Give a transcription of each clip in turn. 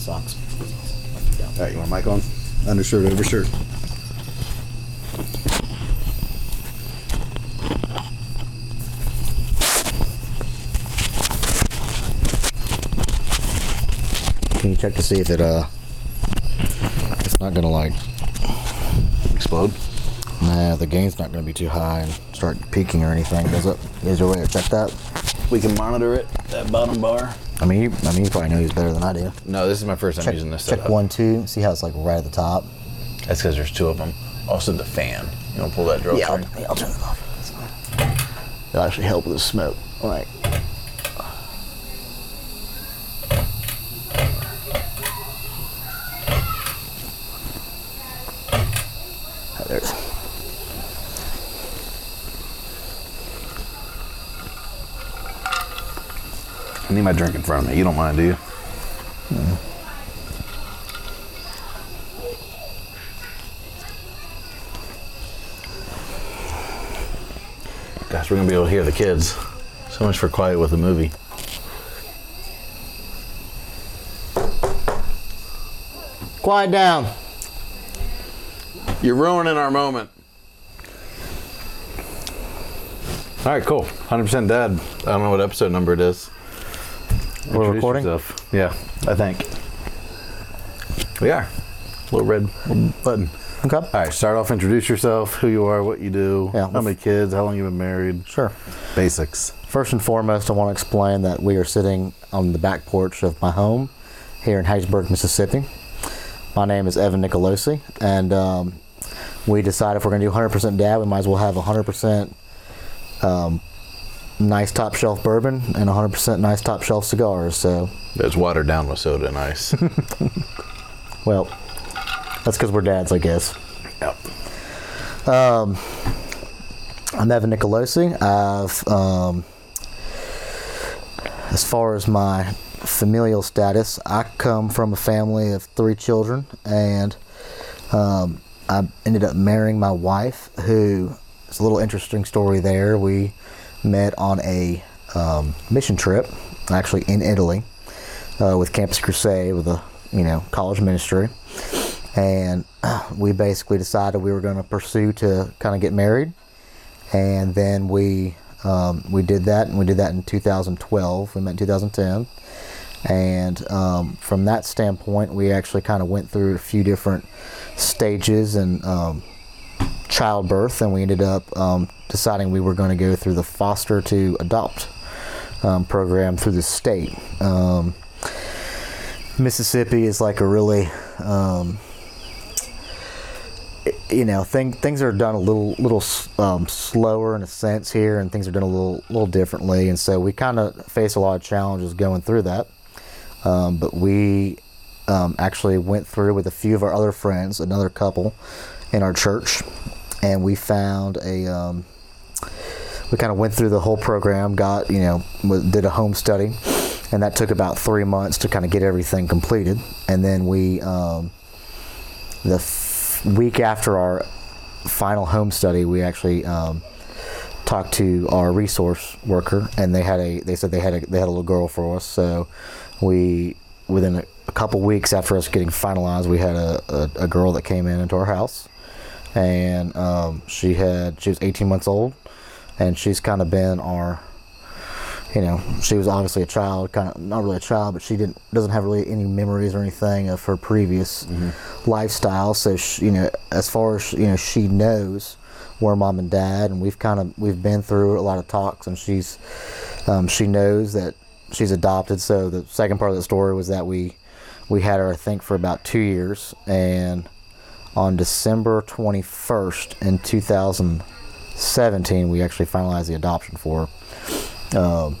socks. All right, you want a mic on? Undershirt, overshirt. Can you check to see if it uh it's not gonna like Explode. nah the gain's not gonna be too high and start peaking or anything, does it? Is there a way to check that? We can monitor it. That bottom bar. I mean you, I mean you probably know he's better than I do. No, this is my first time Check, using this check setup. one, two, see how it's like right at the top. That's because there's two of them. Also the fan. You want to pull that drill Yeah, I'll, yeah, I'll turn it off. It'll actually help with the smoke. All right. Ah, There it is. I need my drink in front of me. You don't mind, do you? Gosh, we're gonna be able to hear the kids. So much for quiet with the movie. Quiet down. You're ruining our moment. All right, cool. 100% Dad. I don't know what episode number it is. We're recording? yourself. Yeah, I think. We are. Little red button. Okay. All right, start off. Introduce yourself. Who you are, what you do, Yeah, how many kids, how long you been married. Sure. Basics. First and foremost, I want to explain that we are sitting on the back porch of my home here in Hattiesburg, Mississippi. My name is Evan Nicolosi, and um, we decided if we're going to do 100% dad, we might as well have 100% um, nice top shelf bourbon and 100% nice top shelf cigars. So, It's watered down with soda and ice. well, that's because we're dads, I guess. yep. I'm Evan Nicolosi. I've, um, as far as my familial status, I come from a family of three children, and um, I ended up marrying my wife, who it's a little interesting story there. We met on a um, mission trip, actually in Italy, uh, with Campus Crusade, with a you know college ministry. And we basically decided we were going to pursue to kind of get married. And then we um, we did that and we did that in 2012 we met in 2010 and um, from that standpoint we actually kind of went through a few different stages and um, childbirth and we ended up um, deciding we were going to go through the foster to adopt um, program through the state um, Mississippi is like a really um, you know, thing, things are done a little little um, slower in a sense here, and things are done a little little differently, and so we kind of face a lot of challenges going through that. Um, but we actually went through with a few of our other friends, another couple in our church, and we found a. Um, we kind of went through the whole program, got you know, did a home study, and that took about three months to kind of get everything completed, and then we. Um, the f- week after our final home study, we actually um, talked to our resource worker, and they had a they said they had a they had a little girl for us. So we within a, a couple weeks after us getting finalized, we had a, a, a girl that came in into our house, and um, she had she was 18 months old, and she's kind of been our you know, she was obviously a child, kind of not really a child, but she didn't doesn't have really any memories or anything of her previous lifestyle. So she, you know, as far as you know, she knows we're mom and dad, and we've kind of we've been through a lot of talks, and she's um, she knows that she's adopted. So the second part of the story was that we we had her, I think, for about two years, and on December twenty first in two thousand seventeen, we actually finalized the adoption for her. Um,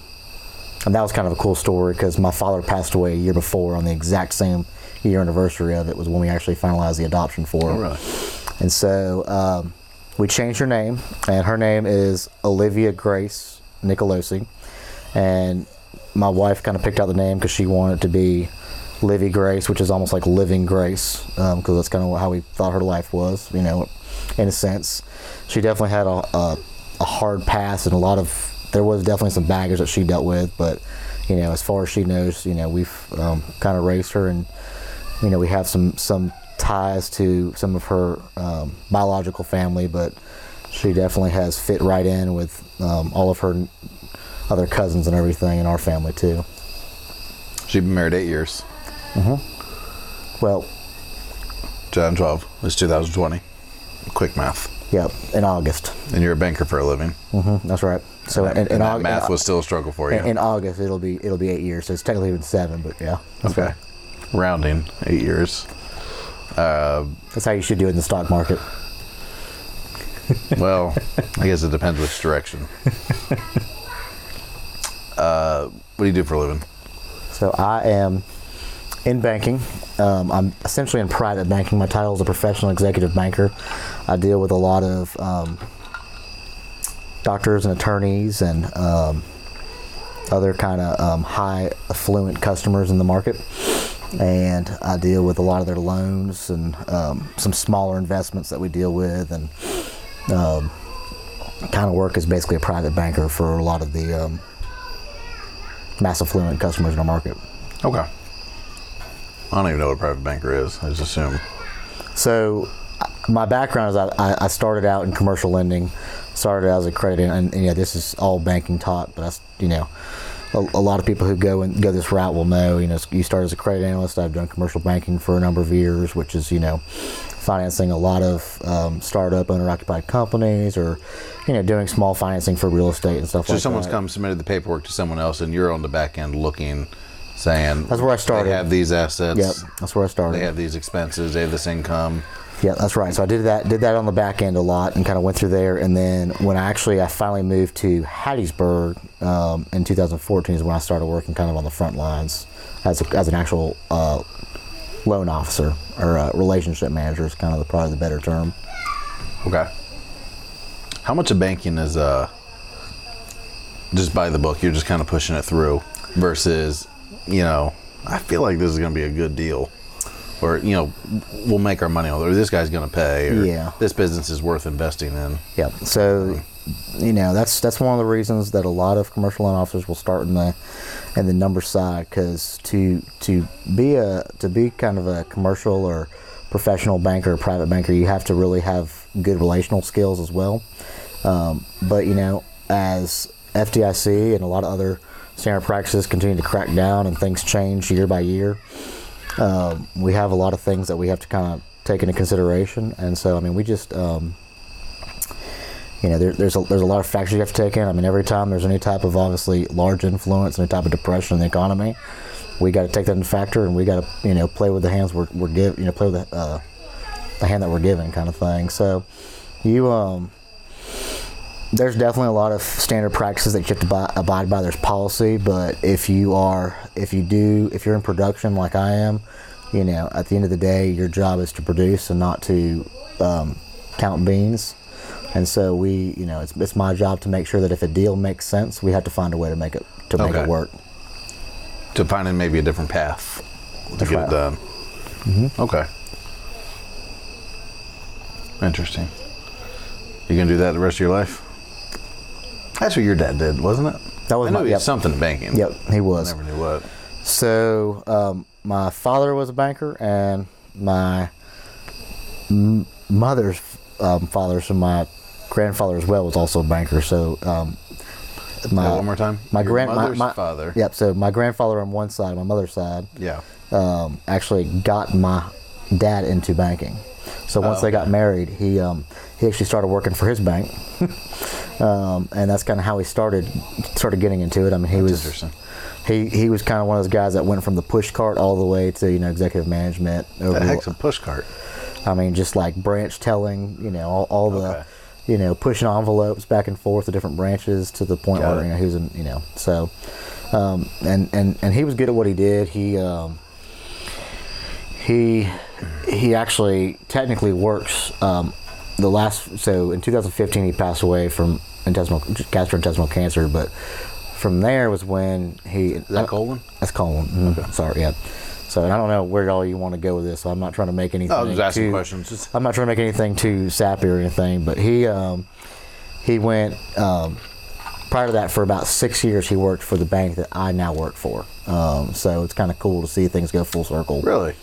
and that was kind of a cool story because my father passed away a year before on the exact same year anniversary of it was when we actually finalized the adoption for her. Oh, really? And so um, we changed her name, and her name is Olivia Grace Nicolosi. And my wife kind of picked out the name because she wanted it to be Livy Grace, which is almost like Living Grace, because that's kind of how we thought her life was, you know, in a sense. She definitely had a, a, a hard past and a lot of, there was definitely some baggage that she dealt with, but, you know, as far as she knows, you know, we've um, kind of raised her, and you know, we have some some ties to some of her um, biological family, but she definitely has fit right in with um, all of her other cousins and everything in our family too. She's been married eight years. Well, 2012 was 2020. Quick math. yep, in August. And you're a banker for a living. hmm that's right. So and, in, in, and that math in- was still a struggle for you. in, August it'll be it'll be eight years. So it's technically even seven, but yeah. okay. right. Rounding eight years. Uh, That's how you should do it in the stock market. well, I guess it depends which direction. Uh, what do you do for a living? So I am in banking. Um, I'm essentially in private banking. My title is a professional executive banker. I deal with a lot of um, doctors and attorneys and um, other kind of um, high affluent customers in the market. And I deal with a lot of their loans and um, some smaller investments that we deal with, and um, kind of work as basically a private banker for a lot of the mass affluent customers in our market. Okay. I don't even know what a private banker is. I just assume. So, my background is I, I- started out in commercial lending, started as a credit, and, and yeah, this is all banking taught. But you know, a, a lot of people who go and go this route will know. You know, you start as a credit analyst. I've done commercial banking for a number of years, which is you know, financing a lot of um, startup owner-occupied companies, or you know, doing small financing for real estate and stuff So like someone's come submitted the paperwork to someone else, and you're on the back end looking, saying That's where I started. They have these assets. Yep, that's where I started. They have these expenses. They have this income. Yeah, that's right. So I did that did that on the back end a lot and kind of went through there. And then when I actually I finally moved to Hattiesburg um, in 2014 is when I started working kind of on the front lines as a, as an actual uh, loan officer or uh, relationship manager is kind of the, probably the better term. Okay. How much of banking is uh just by the book? You're just kind of pushing it through, versus, you know, I feel like this is going to be a good deal, or you know, we'll make our money on it. Or this guy's going to pay. Or Yeah. This business is worth investing in. Yeah. So, you know, that's that's one of the reasons that a lot of commercial loan officers will start in the in the number side because to to be a to be kind of a commercial or professional banker or private banker, you have to really have good relational skills as well. Um, but you know, as FDIC and a lot of other standard practices continue to crack down and things change year by year, um, we have a lot of things that we have to kind of take into consideration. And so, I mean, we just um, you know, there, there's a, there's a lot of factors you have to take in. I mean, every time there's any type of obviously large influence, any type of depression in the economy, we got to take that into factor, and we got to you know play with the hands we're, we're give you know play with the, uh, the hand that we're given kind of thing. So you um, there's definitely a lot of standard practices that you have to buy, abide by. There's policy, but if you are if you do if you're in production like I am, you know, at the end of the day, your job is to produce and not to um, count beans. And so we, you know, it's, it's my job to make sure that if a deal makes sense, we have to find a way to make it to make Okay. it work. To finding maybe a different path to That's get right. it done. Mm-hmm. Okay. Interesting. You gonna do that the rest of your life? That's what your dad did, wasn't it? That was I my- he yep. something in banking. Yep, he I was. never knew what. So um, my father was a banker, and my m- mother's um, father, so my grandfather as well, was also a banker. So um, my one more time. my Your grand my, my father. Yep. So my grandfather on one side, my mother's side, Yeah. um, actually got my dad into banking. So once Oh, they got married, he um, he actually started working for his bank, um, and that's kind of how he started started getting into it. I mean, he That's was he he was kind of one of those guys that went from the push cart all the way to you know executive management. Over, The heck's a push cart. I mean, just like branch telling, you know, all, all the, Okay. you know, pushing envelopes back and forth to different branches to the point Got where it. you know he was in, you know, so, um, and and and he was good at what he did. He um, he he actually technically works. Um, the last so in 2015 he passed away from intestinal gastrointestinal cancer, but from there was when he Is that colon? that's colon. Mm, Sorry, yeah. So I don't know where all you want to go with this. So I'm not trying to make anything. I was just asking too, questions. I'm not trying to make anything too sappy or anything, but he um, he went um, prior to that, for about six years, he worked for the bank that I now work for. Um, so it's kind of cool to see things go full circle. Really?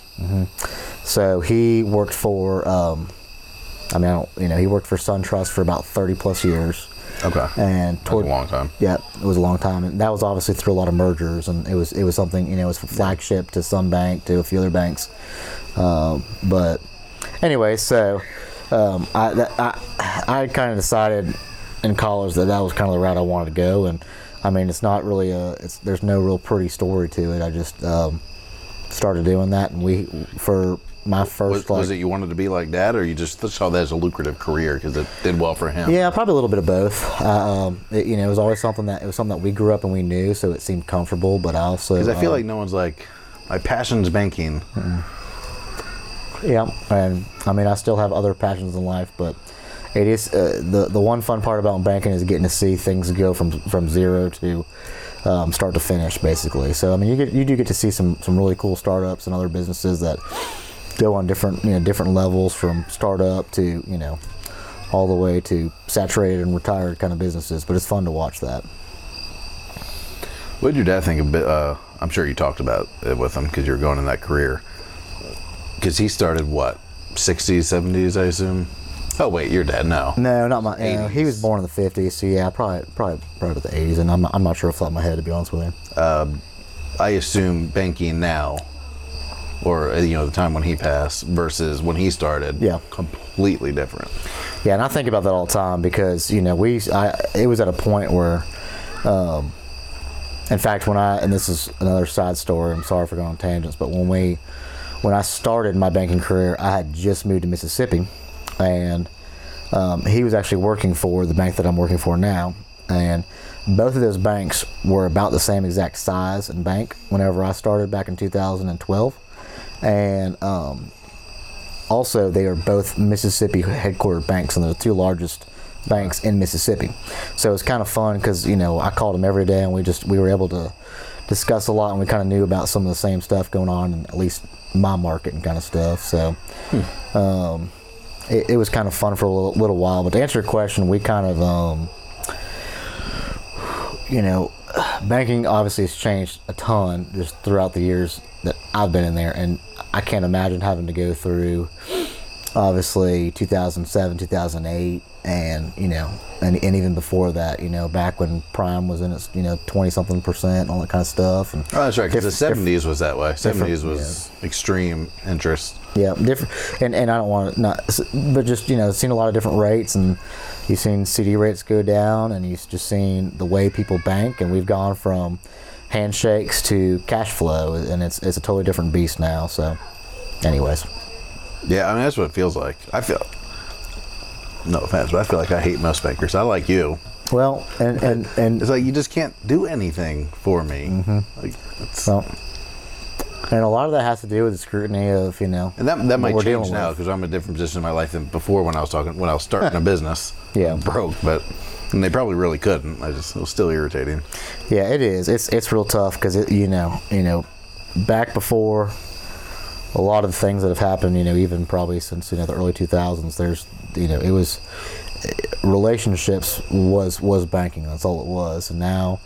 So he worked for, um, I mean, I don't, you know, he worked for SunTrust for about 30 plus years. Okay. And That's a long time. yeah, it was a long time, and that was obviously through a lot of mergers, and it was it was something you know, it was flagship to some bank to a few other banks, um, but anyway, so um, I that, I I kind of decided in college that that was kind of the route I wanted to go, and I mean, it's not really a it's there's no real pretty story to it. I just um, started doing that, and we for my first Was, like was it you wanted to be like dad, or you just saw that as a lucrative career because it did well for him? Yeah, probably a little bit of both. Uh, um, it, you know, it was always something that it was something that we grew up and we knew, so it seemed comfortable. But I also Because I feel um, like no one's like, my passion's banking. yeah, and I mean, I still have other passions in life, but it is uh, the the one fun part about banking is getting to see things go from from zero to um, start to finish, basically. So I mean, you get you do get to see some some really cool startups and other businesses that go on different you know different levels from startup to you know all the way to saturated and retired kind of businesses. But it's fun to watch that. What did your dad think bit? Uh, I'm sure you talked about it with him because you were going in that career. Because he started what, 60s, 70s, I assume. Oh wait, your dad? No. No, not my. Uh, he was born in the fifties, so yeah, probably probably probably the eighties, and I'm I'm not sure off the top of my head to be honest with you. I assume banking now, or uh, you know the time when he passed versus when he started. Yeah. Completely different. Yeah, and I think about that all the time because you know we I it was at a point where, um, in fact, when I and this is another side story. I'm sorry for going on tangents, but when we when I started my banking career, I had just moved to Mississippi, and um, he was actually working for the bank that I'm working for now, and both of those banks were about the same exact size and bank whenever I started back in 2012, and um, also they are both Mississippi headquartered banks, and they're the two largest banks in Mississippi. So it's kind of fun because you know I called them every day, and we just we were able to discuss a lot, and we kind of knew about some of the same stuff going on in at least my market and kind of stuff. So um, it, it was kind of fun for a little, little while. But to answer your question, we kind of um, you know banking obviously has changed a ton just throughout the years that I've been in there, and I can't imagine having to go through obviously 2007, 2008, and you know, and, and even before that, you know, back when Prime was in its you know 20 something percent, all that kind of stuff. And Oh, that's right. Because the Diff- diff- 70s was that way. 70s was yeah. extreme interest. Yeah, different, and and I don't want to not, but just you know, seen a lot of different rates, and you've seen CD rates go down, and you've just seen the way people bank, and we've gone from handshakes to cash flow, and it's it's a totally different beast now. So, anyways, Yeah, I mean that's what it feels like. I feel. No offense, but I feel like I hate most bankers. I like you. well, and and and It's like you just can't do anything for me. Mm-hmm. Like, it's, well, and a lot of that has to do with the scrutiny of you know, and that that might change now because I'm in a different position in my life than before when I was talking when I was starting a business. Yeah. broke, but and they probably really couldn't. I just it was still irritating. Yeah, it is. It's it's real tough because it you know you know back before a lot of the things that have happened. You know, even probably since you know the early two thousands. There's you know it was relationships was was banking. That's all it was. And now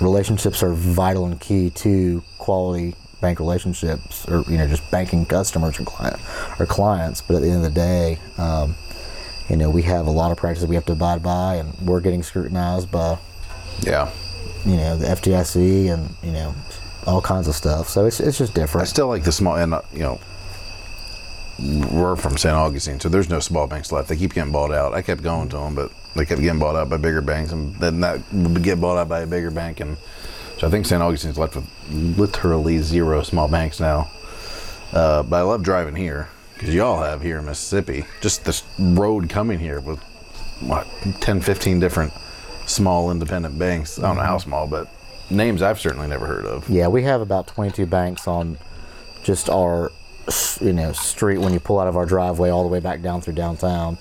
relationships are vital and key to quality bank relationships or you know just banking customers or client or clients. But at the end of the day. Um, you know, we have a lot of practices we have to abide by, and we're getting scrutinized by Yeah, you know the FDIC and you know all kinds of stuff. So it's it's just different. I still like the small and uh, you know we're from St. Augustine, so there's no small banks left. They keep getting bought out. I kept going to them, but they kept getting bought out by bigger banks, and then that would get bought out by a bigger bank, and so I think St. Augustine's left with literally zero small banks now. Uh, but I love driving here because y'all have here in Mississippi just this road coming here with what 10, 15 different small independent banks. I don't know how small, but names I've certainly never heard of. Yeah, we have about 22 banks on just our you know street when you pull out of our driveway all the way back down through downtown.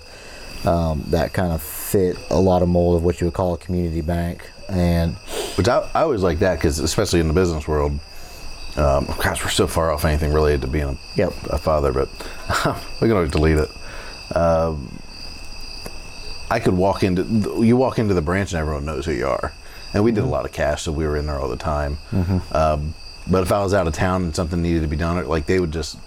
Um, that kind of fit a lot of mold of what you would call a community bank, and Which I, I always like that because, especially in the business world, um, gosh, we're so far off anything related to being a, Yep. a father, but we can always delete it. Um, I could walk into you walk into the branch and everyone knows who you are. And we did a lot of cash, so we were in there all the time. Um, but if I was out of town and something needed to be done, like they would just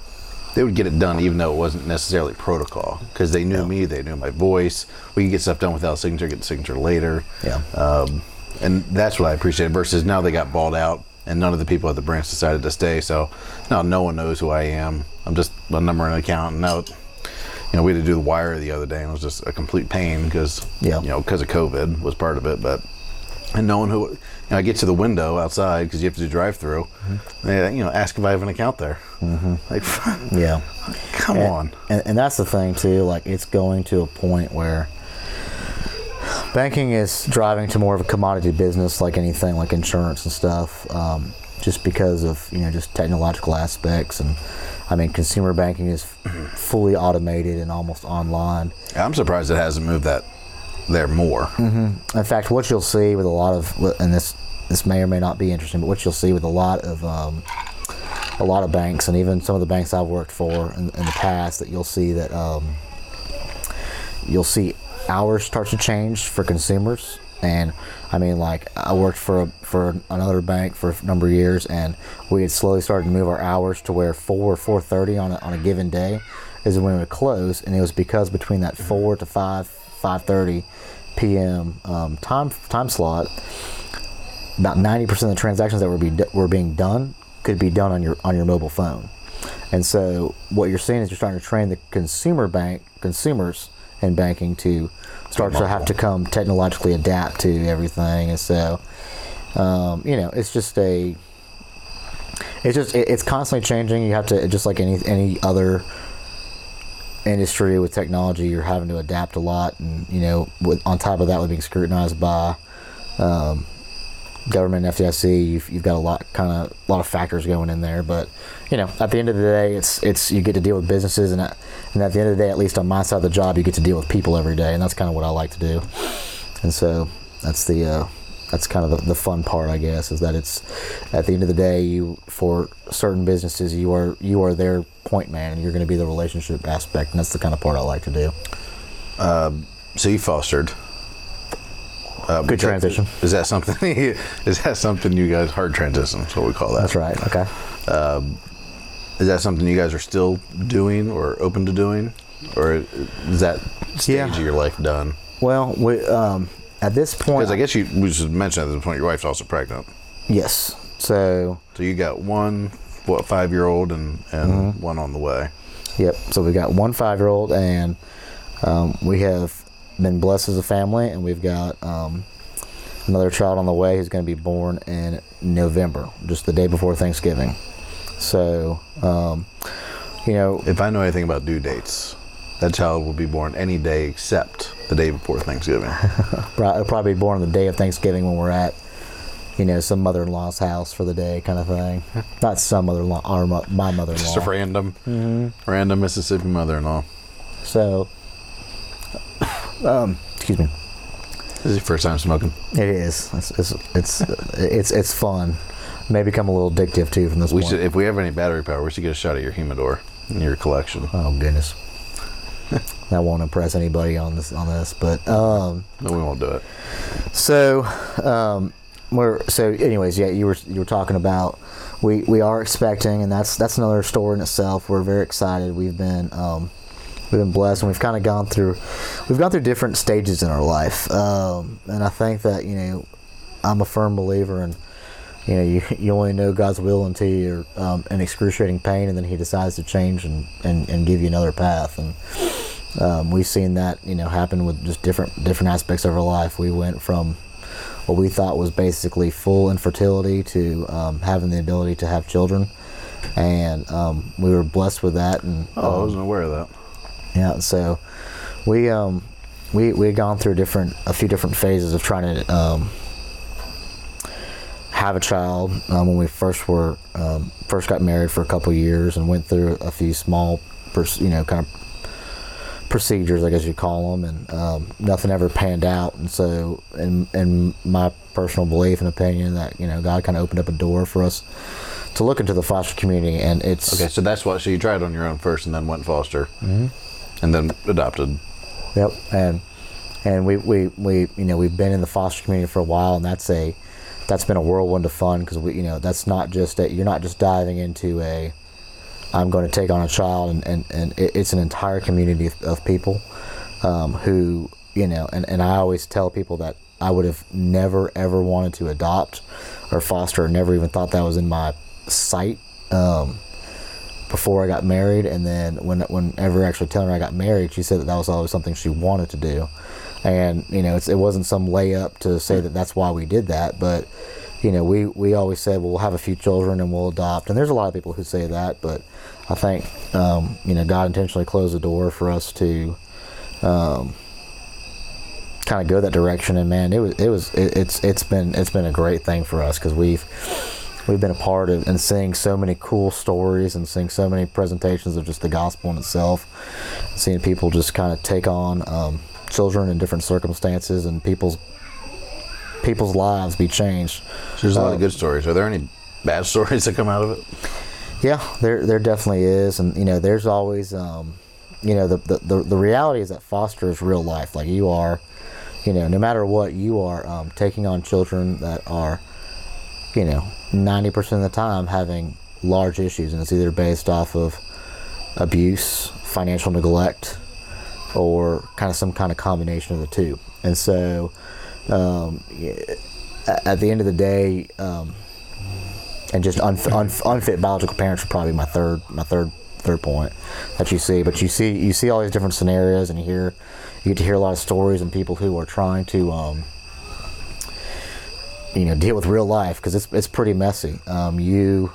they would get it done, even though it wasn't necessarily protocol, because they knew me, they knew my voice. We could get stuff done without signature, get the signature later. Yeah. Um, and that's what I appreciated Versus now they got balled out, and none of the people at the branch decided to stay. So now no one knows who I am. I'm just a number and an account. And now, you know, we had to do the wire the other day, and it was just a complete pain because, Yeah. you know, because of COVID was part of it. But and knowing who, you know, I get to the window outside because you have to do drive through. They, you know, ask if I have an account there. Mm-hmm. Like, Yeah. come and, on. And, and that's the thing too. Like it's going to a point where banking is driving to more of a commodity business, like anything, like insurance and stuff. Um, just because of you know just technological aspects and. I mean, consumer banking is fully automated and almost online. I'm surprised it hasn't moved that there more. In fact, what you'll see with a lot of, and this this may or may not be interesting, but what you'll see with a lot of um, a lot of banks, and even some of the banks I've worked for in, in the past, that you'll see that um, you'll see hours start to change for consumers. And I mean, like I worked for a, for another bank for a number of years, and we had slowly started to move our hours to where four or four thirty on a, on a given day is when we would close, and it was because between that four to five five thirty p.m. Um, time time slot, about ninety percent of the transactions that were be were being done could be done on your on your mobile phone. And so what you're seeing is you're starting to train the consumer bank consumers in banking to start to have to come technologically adapt to everything. And so um, you know, it's just a it's just it, it's constantly changing. You have to just like any any other industry with technology, you're having to adapt a lot, and you know, with on top of that, with being scrutinized by um, government, FDIC, you've, you've got a lot kind of a lot of factors going in there. But you know, at the end of the day, it's it's you get to deal with businesses, and at, and at the end of the day, at least on my side of the job, you get to deal with people every day, and that's kind of what I like to do. And so that's the uh, that's kind of the, the fun part, I guess, is that it's at the end of the day, you for certain businesses, you are you are their point man, and you're going to be the relationship aspect, and that's the kind of part I like to do. So you fostered. Uh, Good transition. Is that something? is that something you guys hard transition? That's what we call that. That's right. Okay. Is that something you guys are still doing or open to doing, or is that stage Yeah. of your life done? Well, we, um, at this point, Because I guess you we should mention at this point your wife's also pregnant, yes. So so you got one what five year old and and Mm-hmm. one on the way. Yep. So we've got one five year old, and um, we have been blessed as a family, and we've got um, another child on the way who's going to be born in November, just the day before Thanksgiving. So, um, you know, If I know anything about due dates, that child will be born any day except the day before Thanksgiving. it'll probably be born on the day of Thanksgiving when we're at, you know, some mother in law's house for the day, kind of thing. Not some mother in law, our mo- my mother in law. Just a random, Mm-hmm. random Mississippi mother-in-law. So, um, excuse me. This is your first time smoking. It is. It's it's it's it's, it's fun. May become a little addictive too from this We point. should, if we have any battery power, we should get a shot at your humidor in your collection. oh goodness, that won't impress anybody on this on this. But um, No, we won't do it. so um, we're so anyways. Yeah, you were you were talking about we we are expecting, and that's that's another story in itself. We're very excited. We've been um, we've been blessed, and we've kind of gone through we've gone through different stages in our life, um, and I think that you know I'm a firm believer in you know you, you only know God's will until you're um, in excruciating pain, and then He decides to change and, and, and give you another path. And um, we've seen that you know happen with just different different aspects of our life. We went from what we thought was basically full infertility to um, having the ability to have children, and um, we were blessed with that. And Oh, I um, wasn't aware of that. yeah, so we um we we had gone through different a few different phases of trying to um have a child um, when we first were um, first got married for a couple years and went through a few small you know kind of procedures I guess you call them and um, nothing ever panned out and so in in my personal belief and opinion that you know God kind of opened up a door for us to look into the foster community and it's Okay, so that's why. So you tried on your own first, and then went foster, Mm-hmm. and then adopted. Yep, and and we, we, we you know we've been in the foster community for a while, and that's a that's been a whirlwind of fun because we you know that's not just that you're not just diving into a I'm going to take on a child, and and, and it's an entire community of, of people um, who you know, and, and I always tell people that I would have never ever wanted to adopt or foster, or never even thought that was in my sight. Um, before I got married, and then when whenever actually telling her I got married, she said that that was always something she wanted to do, and you know it wasn't some layup to say that that's why we did that, but you know we we always said well, we'll have a few children and we'll adopt, and there's a lot of people who say that, but I think um, you know God intentionally closed the door for us to. Um, kind of go that direction. And man it was it was it, it's it's been it's been a great thing for us because we've we've been a part of and seeing so many cool stories and seeing so many presentations of just the gospel in itself seeing people just kind of take on um, children in different circumstances and people's people's lives be changed. So there's a lot of um, good stories. Are there any bad stories that come out of it yeah there there definitely is and you know there's always um, you know the, the the reality is that foster is real life like you are you know no matter what you are um, taking on children that are you know 90% of the time having large issues, and it's either based off of abuse, financial neglect, or kind of some kind of combination of the two. And so, um, at the end of the day, um, and just unf- unf- unfit biological parents are probably my third my third third point that you see. But you see you see all these different scenarios, and you hear you get to hear a lot of stories and people who are trying to. Um, you know deal with real life because it's it's pretty messy. Um, you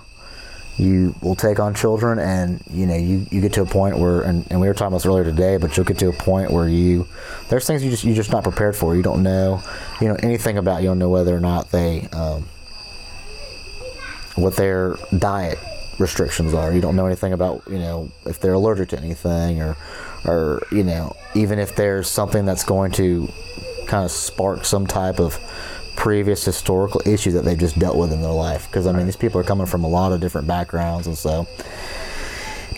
you will take on children and you know you, you get to a point where and, and we were talking about this earlier today but you'll get to a point where you there's things you just you're just not prepared for you don't know you know anything about you don't know whether or not they um, what their diet restrictions are you don't know anything about you know if they're allergic to anything or or you know even if there's something that's going to kind of spark some type of previous historical issues that they've just dealt with in their life. Because I mean, these people are coming from a lot of different backgrounds, and so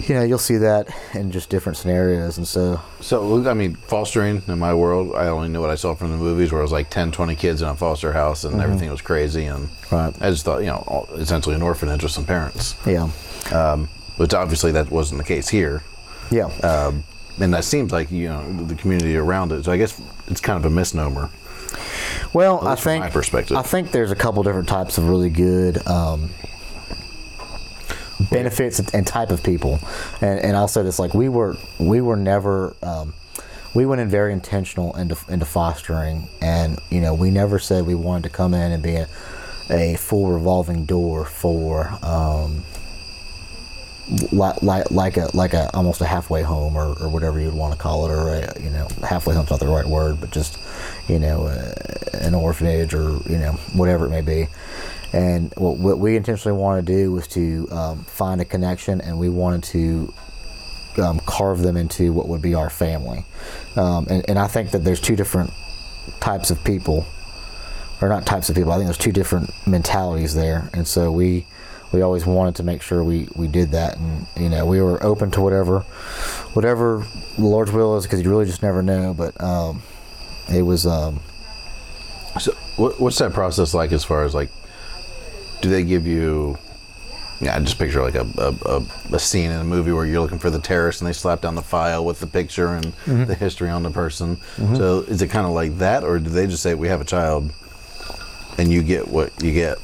you know you'll see that in just different scenarios. And so, so I mean, fostering in my world, I only knew what I saw from the movies, where it was like 10, 20 kids in a foster house, and mm-hmm. everything was crazy, and right. I just thought, you know, essentially an orphanage with some parents. Yeah. Um, but obviously that wasn't the case here. Yeah. Um, and that seems like you know the community around it. So I guess it's kind of a misnomer. Well, I think my perspective. I think there's a couple different types of really good um, benefits and type of people, and, and I'll say this: like we were we were never. Um, we went in very intentional into, into fostering, and you know we never said we wanted to come in and be a, a full revolving door for um, like, like like a like a almost a halfway home or, or whatever you'd want to call it or a, you know halfway home's not the right word but just you know an orphanage or you know whatever it may be and what, what we intentionally wanted to do was to um, find a connection and we wanted to um, carve them into what would be our family. Um, and, and I think that there's two different types of people or not types of people I think there's two different mentalities there. And so we we always wanted to make sure we, we did that. And you know we were open to whatever whatever the Lord's will is because you really just never know. But um, it was um, so what, what's that process like as far as like do they give you yeah, I just picture like a, a, a, scene in a movie where you're looking for the terrorist and they slap down the file with the picture and mm-hmm. the history on the person. Mm-hmm. So is it kind of like that, or do they just say we have a child and you get what you get?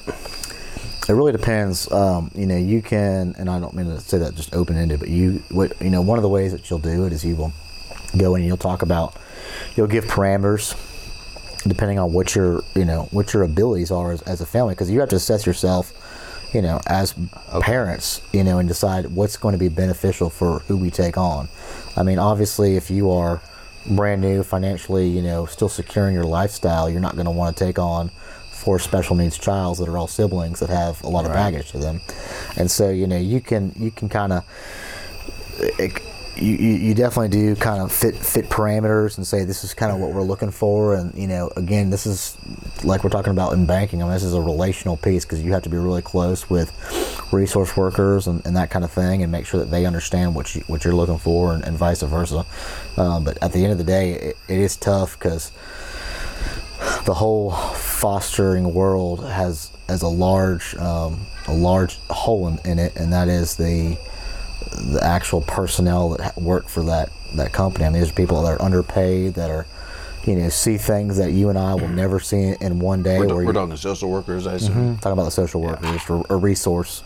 it really depends. Um, you know, you can, and I don't mean to say that just open ended, but you, what you know, one of the ways that you'll do it is you will go in and you'll talk about, you'll give parameters depending on what your, you know, what your abilities are as, as a family, because you have to assess yourself, you know, as parents, you know, and decide what's going to be beneficial for who we take on. I mean, obviously, if you are brand new financially, you know, still securing your lifestyle, you're not going to want to take on four special needs childs that are all siblings that have a lot right. of baggage to them, and so you know you can you can kind of you, you definitely do kind of fit fit parameters and say this is kind of what we're looking for. And you know again this is like we're talking about in banking I mean this is a relational piece because you have to be really close with resource workers and, and that kind of thing and make sure that they understand what you what you're looking for and, and vice versa. Um, but at the end of the day it, it is tough because the whole fostering world has has a large um, a large hole in, in it, and that is the the actual personnel that work for that that company. I mean, there's people that are underpaid that are you know see things that you and I will never see in one day. We're, where we're you- talking social workers, I mm-hmm. assume. talking about the social workers or, or resource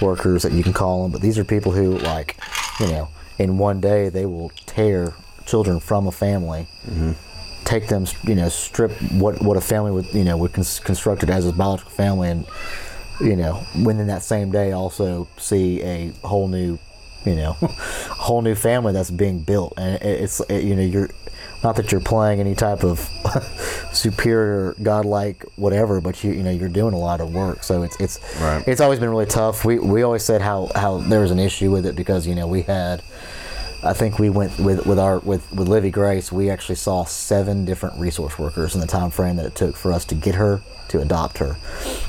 workers that you can call them, but these are people who like you know in one day they will tear children from a family. Mm-hmm. Take them, you know, strip what what a family would, you know, would cons- construct it as a biological family, and you know, within that same day, also see a whole new, you know, a whole new family that's being built, and it's it, you know, you're not that you're playing any type of superior, godlike whatever, but you you know, you're doing a lot of work, so it's it's Right. it's always been really tough. We we always said how how there was an issue with it because you know we had. I think we went with with our with with Livy Grace. We actually saw seven different resource workers in the time frame that it took for us to get her to adopt her,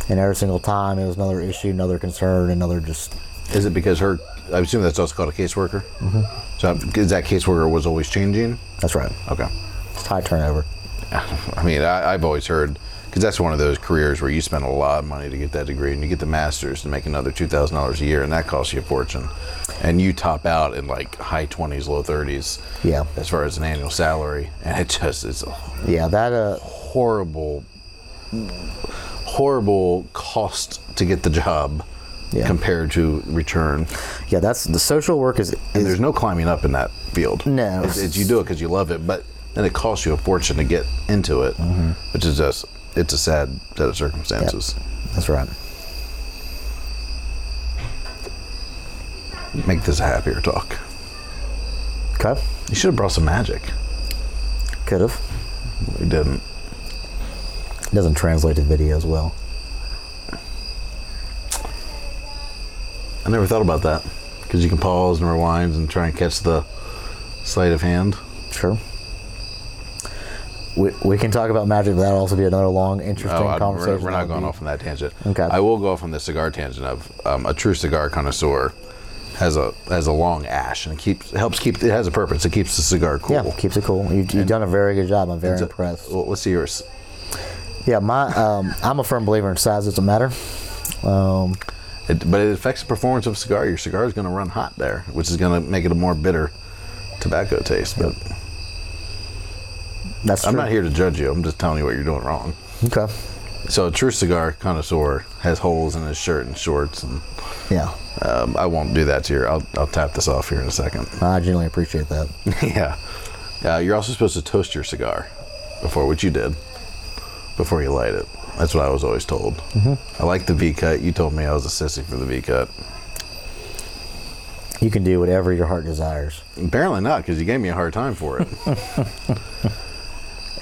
and every single time it was another issue, another concern, another just Is it because her? I assume that's also called a caseworker. Mm-hmm. So is that caseworker was always changing? that's right. Okay. It's high turnover. I mean, I, I've always heard because that's one of those careers where you spend a lot of money to get that degree, and you get the master's to make another two thousand dollars a year, and that costs you a fortune. And you top out in like high twenties, low thirties. Yeah. As far as an annual salary, and it just is a Yeah, that uh, horrible, horrible cost to get the job Yeah. compared to return. yeah, that's the social work is, And there's no climbing up in that field. No. it's, it's, you do it because you love it, but then it costs you a fortune to get into it, Mm-hmm. which is just it's a sad set of circumstances. that's right. Make this a happier talk. Okay, You should have brought some magic. could have. We didn't. It Doesn't translate to video as well. I never thought about that because you can pause and rewind and try and catch the sleight of hand. Sure. We, we can talk about magic, but that'll also be another long, interesting Oh, conversation. we're not going off on that tangent. Okay. I will go off on the cigar tangent of um, a true cigar connoisseur has a has a long ash and it keeps helps keep it has a purpose. It keeps the cigar cool. Yeah, keeps it cool. You've, you've done a very good job. I'm very So- impressed. Well, let's see yours. Yeah, my um, I'm a firm believer in size doesn't matter. Um, It, but it affects the performance of a cigar. Your cigar is going to run hot there, which is going to make it a more bitter tobacco taste. But that's I'm true. not here to judge you. I'm just telling you what you're doing wrong. Okay. So a true cigar connoisseur has holes in his shirt and shorts, and Yeah, um, I won't do that to you. I'll, I'll tap this off here in a second. I genuinely appreciate that. yeah. Uh, you're also supposed to toast your cigar before, which you did, before you light it. That's what I was always told. I like the V cut. You told me I was a sissy for the V cut. You can do whatever your heart desires. Apparently not, because you gave me a hard time for it.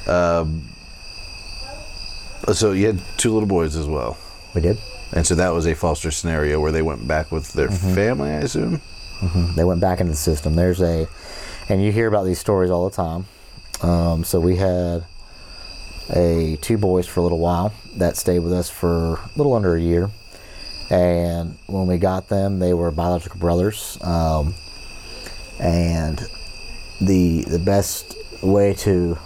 um, so you had two little boys as well, We did. and so that was a foster scenario where they went back with their family, I assume. They went back into the system. There's a, and you hear about these stories all the time. Um, so we had a two boys for a little while that stayed with us for a little under a year, and when we got them, they were biological brothers. Um, and the the best way to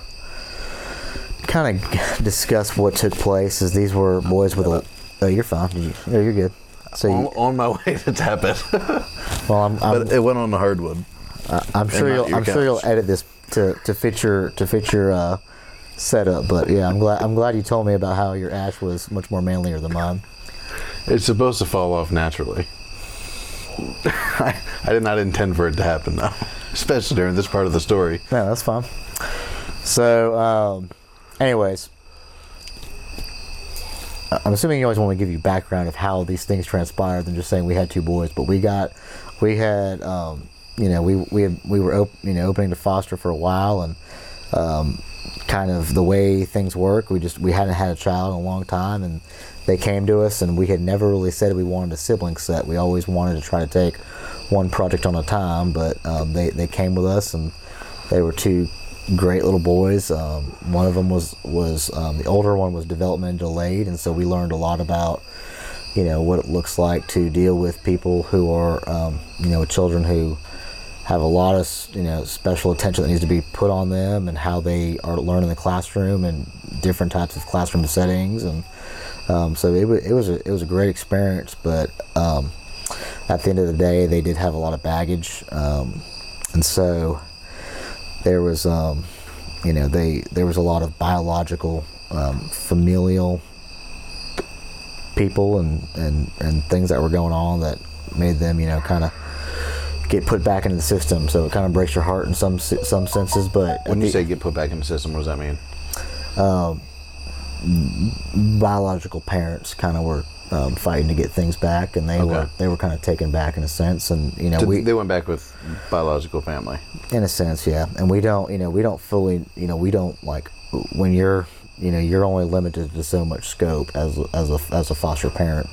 kind of discuss what took place is these were boys with a. Oh, you're fine. You, oh, you're good. So, On, you, on my way to tap it, well, I'm, I'm but it went on the hardwood. I'm sure you'll. I'm sure you'll edit this to, to fit your to fit your uh, setup. But yeah, I'm glad I'm glad you told me about how your ash was much more manlier than mine. It's supposed to fall off naturally. I, I did not intend for it to happen, though, especially during this part of the story. No, that's fine. So, um, anyways, I'm assuming you always want to give you background of how these things transpired than just saying we had two boys. But we got, we had, um, you know, we we had, we were op- you know opening to foster for a while and. Um, kind of the way things work. We just we hadn't had a child in a long time, and they came to us, and we had never really said we wanted a sibling set. We always wanted to try to take one project on a time, but um, they they came with us and they were two great little boys. Um, one of them was was um, the older one was development delayed, and so we learned a lot about you know what it looks like to deal with people who are um, you know children who have a lot of you know special attention that needs to be put on them and how they are learning in the classroom and different types of classroom settings. And um, so it, it was a, it was a great experience but um, at the end of the day they did have a lot of baggage. Um, and so there was um, you know they there was a lot of biological um, familial people and, and and things that were going on that made them you know kind of get put back into the system so it kind of breaks your heart in some some senses but When you the- say get put back in the system, what does that mean? biological parents kind of were um, fighting to get things back and they Okay. were they were kind of taken back in a sense and you know we they went back with biological family. in a sense yeah and we don't you know we don't fully you know we don't like when you're you know you're only limited to so much scope as as a as a foster parent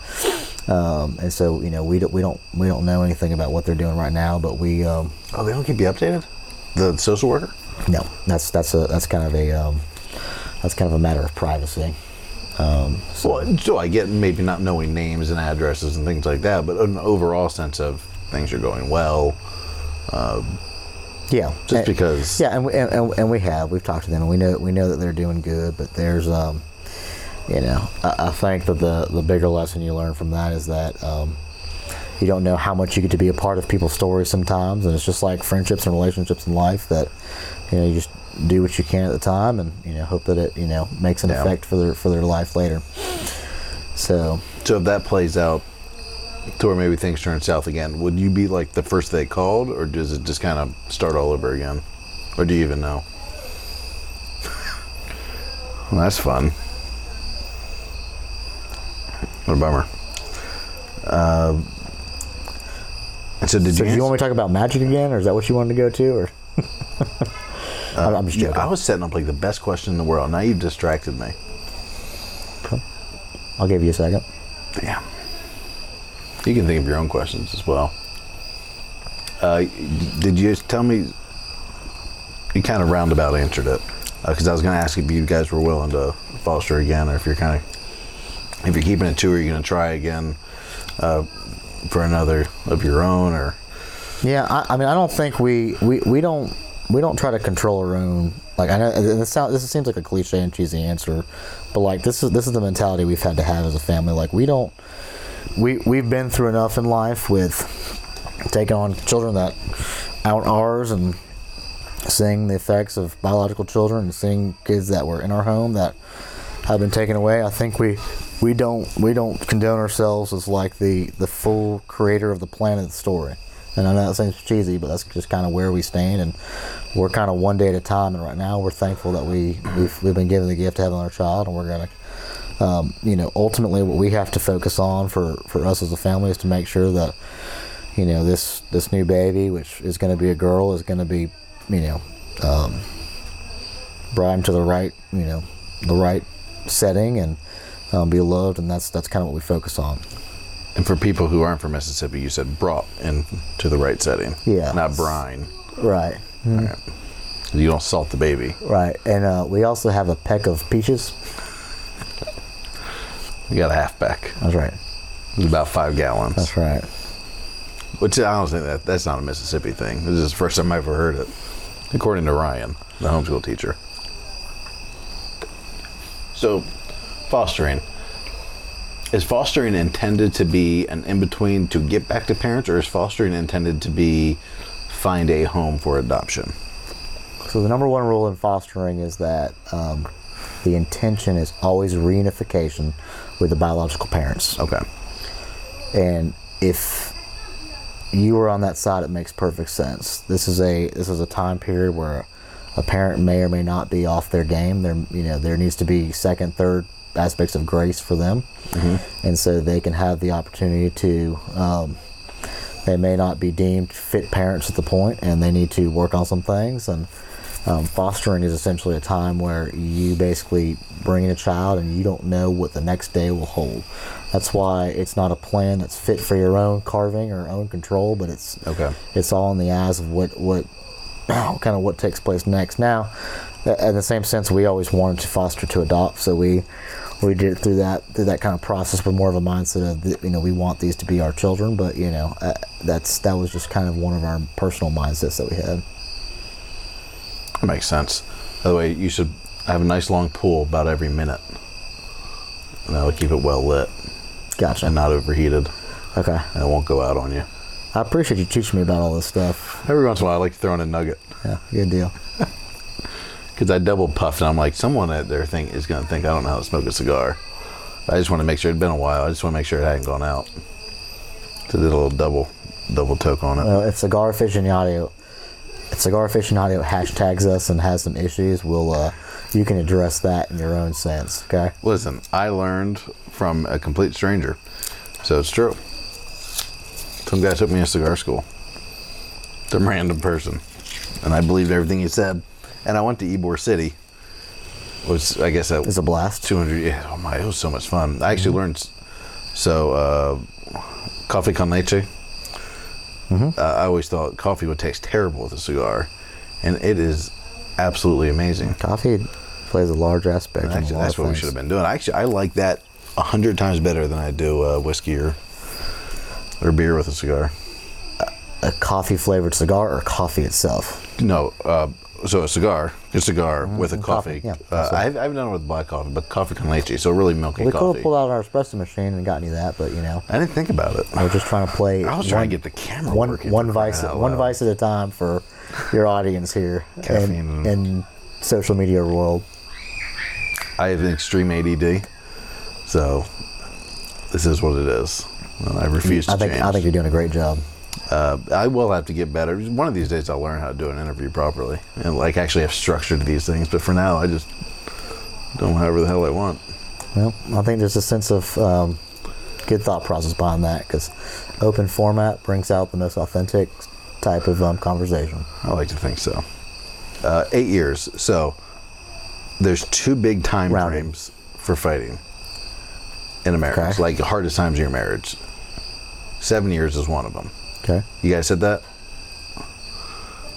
um, and so you know we don't we don't we don't know anything about what they're doing right now but we um, Oh, they don't keep you updated. The social worker. no that's that's a that's kind of a um, that's kind of a matter of privacy um, so Well, so I get maybe not knowing names and addresses and things like that, but an overall sense of things are going well. Yeah Just And- because. Yeah, and we, and, and- we have. We've talked to them, and we know we know that they're doing good. But there's, um, you know, I, I think that the the bigger lesson you learn from that is that um, you don't know how much you get to be a part of people's stories sometimes, and it's just like friendships and relationships in life that you know you just do what you can at the time, and you know hope that it you know makes an Yeah. effect for their for their life later. So So if that plays out to where maybe things turn south again, would you be like the first they called, or does it just kind of start all over again, or do you even know? well, that's fun. What a bummer. Uh, so did so you? do you want me to talk about magic again, or is that what you wanted to go to, or? I'm, I'm just Yeah, joking. I was setting up like the best question in the world. Now you've distracted me. I'll give you a second. Damn. You can think of your own questions as well. Uh, did you tell me? You kind of roundabout answered it because I was going to ask if you guys were willing to foster again, or if you're kind of if you're keeping it two, are you going to try again uh, for another of your own, or Yeah, I, I mean, I don't think we, we we don't we don't try to control our own. Like I know this sounds this seems like a cliche and cheesy answer, but like this is this is the mentality we've had to have as a family. Like we don't we we've been through enough in life with taking on children that aren't ours and seeing the effects of biological children and seeing kids that were in our home that have been taken away. I think we we don't we don't condone ourselves as like the the full creator of the planet story. And I know that seems cheesy, but that's just kind of where we stand, and we're kind of one day at a time. And right now, we're thankful that we we've, we've been given the gift of having our child, and we're gonna, um, you know, ultimately what we have to focus on for for us as a family is to make sure that, you know, this this new baby, which is going to be a girl, is going to be, you know, um, brought into the right, you know, the right setting and um, be loved, and that's that's kind of what we focus on. and for people who aren't from Mississippi, you said brought into the right setting, Yeah. not brine. Right, Right. You don't salt the baby. right, and uh, we also have a peck of peaches. You got a halfback. That's right. It's about five gallons. That's right. Which I don't think that that's not a Mississippi thing. This is the first time I've ever heard it, according to Ryan, the homeschool teacher. So, fostering is fostering intended to be an in between to get back to parents, or is fostering intended to be find a home for adoption? So the number one rule in fostering is that um, the intention is always reunification with the biological parents. Okay. and if you are on that side, it makes perfect sense. This is a this is a time period where a parent may or may not be off their game. There, you know, there needs to be second, third aspects of grace for them, and so they can have the opportunity to. Um, they may not be deemed fit parents at the point, and they need to work on some things. And Um, fostering is essentially a time where you basically bring in a child and you don't know what the next day will hold. That's why it's not a plan that's fit for your own carving or own control, but it's Okay. it's all in the eyes of what what kind of what takes place next. Now, in the same sense, we always wanted to foster to adopt, so we we did it through that through that kind of process with more of a mindset of you know we want these to be our children, but you know uh, that's that was just kind of one of our personal mindsets that we had. That makes sense. By the way, you should have a nice long pool about every minute. And that'll keep it well lit Gotcha. and not overheated. Okay, And it won't go out on you. I appreciate you teaching me about all this stuff. Every once in a while, I like to throw in a nugget. Yeah, good deal. Because I double puffed, and I'm like, someone at their thing is going to think I don't know how to smoke a cigar. I just want to make sure it'd been a while. I just want to make sure it hadn't gone out. So I did a little double, double toke on it. Well, if cigar aficionado, cigar aficionado hashtags us and has some issues, we'll uh, you can address that in your own sense. Okay. Listen, I learned from a complete stranger, so it's true. Some guy took me to cigar school. Some random person, and I believed everything he said. And I went to Ybor City. Was I guess that was a blast. 200 yeah oh my it was so much fun i actually learned so uh, coffee con leche uh, i always thought coffee would taste terrible with a cigar and it is absolutely amazing Coffee plays a large aspect. a actually that's what we should have been doing actually i like that a hundred times better than i do uh, whiskey or or beer with a cigar A coffee flavored cigar or coffee itself. no uh, so a cigar a cigar with a coffee, coffee, yeah, uh, I, haven't, I haven't done it with black coffee but coffee con leche so really milky coffee. We could have pulled out our espresso machine and gotten you that, but you know, i didn't think about it I was just trying to play. I was one, trying to get the camera one one vice one vice at a time for your audience here in social media world. I have an extreme ADD, so this is what it is. I refuse to I think change. I think you're doing a great job. Uh, I will have to get better. One of these days, I'll learn how to do an interview properly and like actually have structure to these things. But for now, I just don't however the hell I want. Well, I think there's a sense of um, good thought process behind that because open format brings out the most authentic type of um, conversation. I like to think so. Uh, eight years. So there's two big time Rounded. frames for fighting in a marriage, Okay. like the hardest times of your marriage. Seven years is one of them. Okay. You guys said that?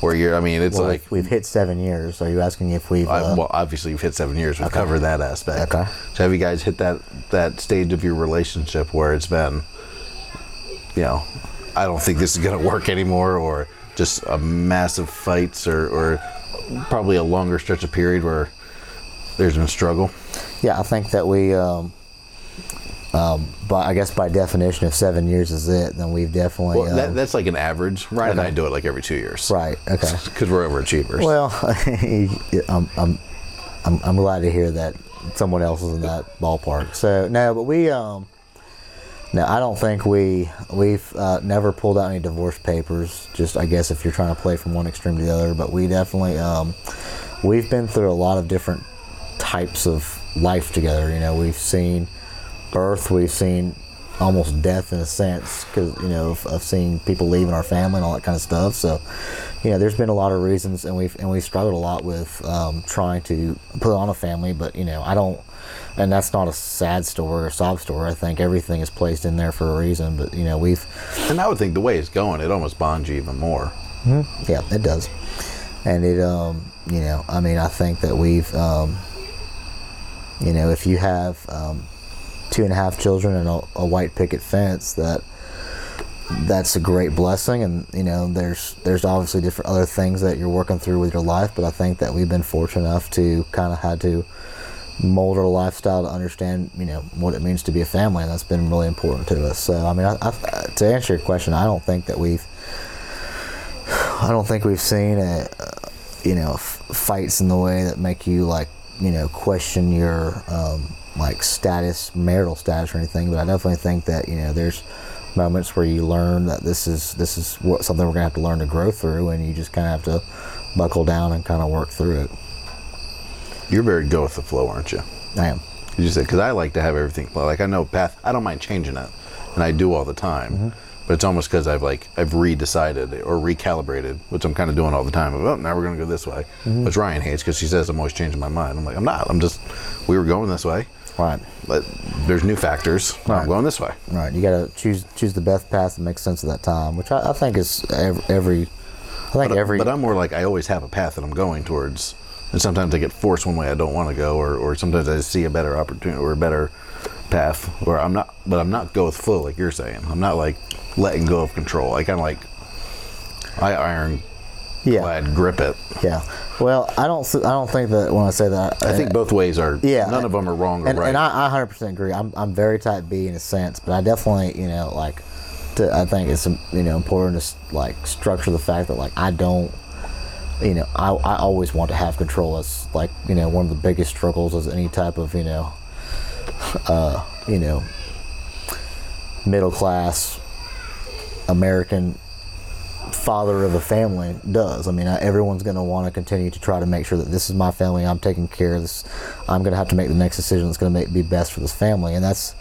Or you're, I mean, it's Well, like, we've, we've hit seven years. Are you asking if we've? I, Uh, well, obviously you've hit seven years. We've Okay. covered that aspect. Okay. So have you guys hit that that stage of your relationship where it's been, you know, I don't think this is gonna work anymore, or just a massive fights, or or probably a longer stretch of period where there's been struggle. yeah, I think that we. Um, um, but I guess by definition, if seven years is it, then we've definitely. Well, that, um, that's like an average. Ryan and. I do it like every two years. right. Okay. Because we're overachievers. Well, I'm, I'm, I'm, I'm glad to hear that someone else is in that ballpark. So no, but we, um, no, I don't think we we've uh, never pulled out any divorce papers. Just I guess if you're trying to play from one extreme to the other, but we definitely um, we've been through a lot of different types of life together. You know, we've seen birth, we've seen almost death in a sense because you know of, of seeing people leaving our family and all that kind of stuff. So, you know, there's been a lot of reasons, and we've and we struggled a lot with um, trying to put on a family. But you know, I don't, and that's not a sad story or sob story. I think everything is placed in there for a reason. But you know, we've and I would think the way it's going, it almost bonds you even more. yeah, it does. And it, um, you know, I mean, I think that we've, um, you know, if you have um, two and a half children and a, a white picket fence, that that's a great blessing. And you know, there's there's obviously different other things that you're working through with your life, but I think that we've been fortunate enough to kind of had to mold our lifestyle to understand, you know, what it means to be a family, and that's been really important to us. So, I mean, I, I, to answer your question, I don't think that we've I don't think we've seen a, you know, f- fights in the way that make you like, you know, question your um, like status, marital status or anything. But I definitely think that you know, there's moments where you learn that this is this is what something we're gonna have to learn to grow through, and you just kind of have to buckle down and kind of work through it. You're very go with the flow, aren't you? I am. You said because I like to have everything flow. Like I know path. I don't mind changing it, and I do all the time. but it's almost because I've like I've redecided or recalibrated, which I'm kind of doing all the time. Well, now we're gonna go this way, Mm-hmm. which Ryan hates because she says I'm always changing my mind. I'm like, I'm not. I'm just we were going this way, Right. but there's new factors. Now I'm Right. going this way. Right. You got to choose choose the best path that makes sense at that time, which I, I think is every, every I think But, uh, every but I'm more like I always have a path that I'm going towards, and sometimes I get forced one way I don't want to go, or, or sometimes I see a better opportunity or a better path where I'm not. But I'm not go with flow like you're saying. I'm not like letting go of control. I kind of like I iron yeah glad grip it. yeah. Well, I don't I don't think that when I say that I think both ways are. Yeah, None of them are wrong or and, right. and I, I 100% agree. I'm, I'm very type B in a sense, but I definitely, you know, like, to, I think it's, you know, important to, like, structure the fact that, like, I don't, you know, I, I always want to have control. It's, like, you know, one of the biggest struggles is any type of, you know, uh, you know, middle class American father of a family does. I mean, everyone's going to want to continue to try to make sure that this is my family. I'm taking care of this. I'm going to have to make the next decision that's going to make be best for this family, and that's.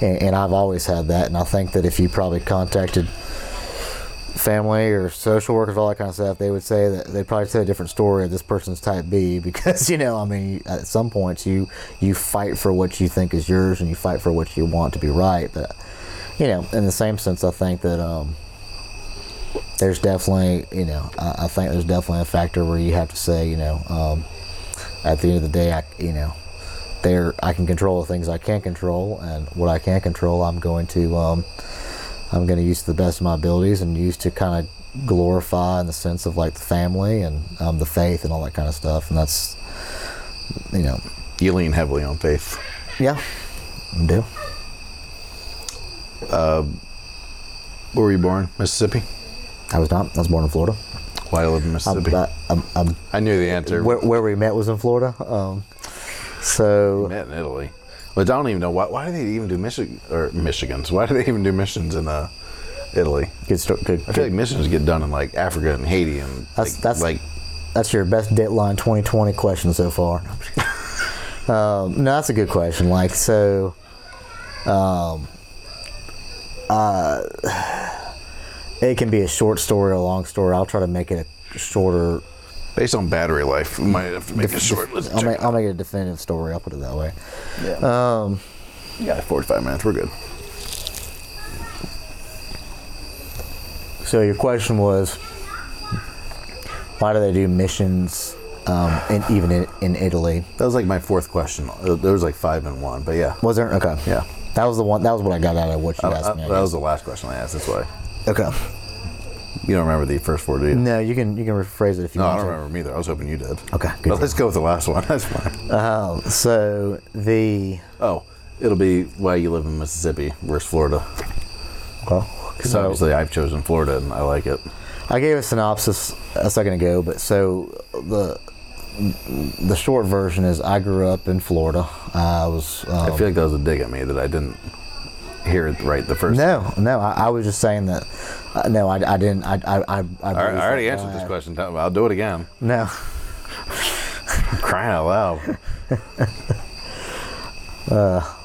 And, and I've always had that, and I think that if you probably contacted family or social workers, all that kind of stuff, they would say that they'd probably tell a different story of this person's type B because you know, I mean, at some points you you fight for what you think is yours and you fight for what you want to be right, but you know, in the same sense, I think that um, there's definitely, you know, I, I think there's definitely a factor where you have to say, you know, um, at the end of the day, I, you know, there I can control the things I can't control, and what I can't control, I'm going to, um, I'm going to use to the best of my abilities and use to kind of glorify in the sense of like the family and um, the faith and all that kind of stuff, and that's, you know, you lean heavily on faith. yeah, I do. Where were you born? Mississippi. I was not. I was born in Florida. Why I live in I'm, Mississippi? I'm, I'm, I knew the answer. where, where we met was in Florida. Um, so met in Italy. But I don't even know why. Why do they even do Michigan or Michigans? Why do they even do missions in uh, Italy? good, sto- good, I feel like missions get done in like Africa and Haiti and That's- like, that's- like That's your best deadline 2020 question so far. um, no, that's a good question. Like, so, um, uh, it can be a short story or a long story. I'll try to make it a shorter. based on battery life. We might have to make it short. Let's I'll make, I'll make it a definitive story. I'll put it that way. yeah. Um, yeah, 45 minutes. We're good. So your question was, why do they do missions, um, in, even in, in Italy? That was like my fourth question. Uh, There was like five and one, but yeah. Was there? Okay. Yeah. That was the one. That was what I got out of what you Uh, asked uh, me. I that was the last question I asked. That's why. Okay. You don't remember the first four, do you? No, you can you can rephrase it if you No, I don't to. remember them either. I was hoping you did. Okay, good. But let's go with the last one. That's fine. Um, so the Oh, it'll be why you live in Mississippi versus Florida. well, Because so obviously I've chosen Florida and I like it. I gave a synopsis a second ago, but so the the short version is I grew up in Florida. I was um, I feel like that was a dig at me that I didn't hear it right the first. no, no. I, I was just saying that. Uh, no, I, I didn't. I I I, I, I, already answered this uh, question. I'll do it again. No. I'm crying out loud.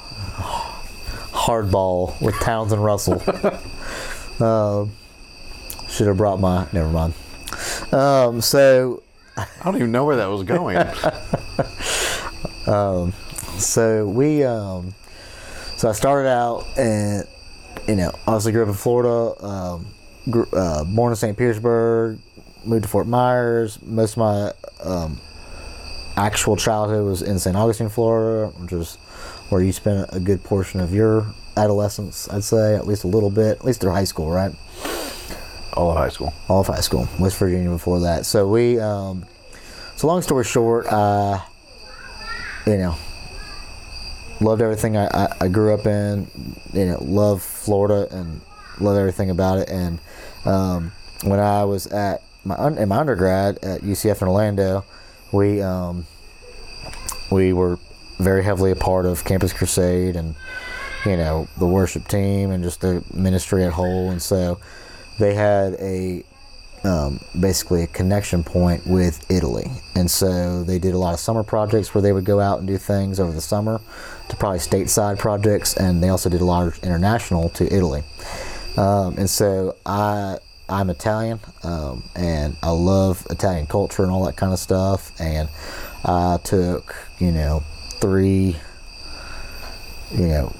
hardball with Townsend Russell. um, should have brought my. Never mind. Um, so I don't even know where that was going. so we um, so I started out and you know obviously grew up in Florida. Um, grew, uh, born in St. Petersburg, moved to Fort Myers. Most of my um, actual childhood was in St. Augustine, Florida, which is where you spent a good portion of your adolescence. I'd say at least a little bit, at least through high school, right? All of high school. all of high school, West Virginia before that. So we, um, so long story short, uh, you know, loved everything I, I, I grew up in, you know, love Florida and love everything about it. And um, when I was at my in my undergrad at UCF in Orlando, we um, we were very heavily a part of Campus Crusade and you know the worship team and just the ministry at whole. And so they had a um, basically a connection point with Italy, and so they did a lot of summer projects where they would go out and do things over the summer, to probably stateside projects, and they also did a lot of international to Italy. Um, and so I I'm Italian, um, and I love Italian culture and all that kind of stuff. And I took you know three you know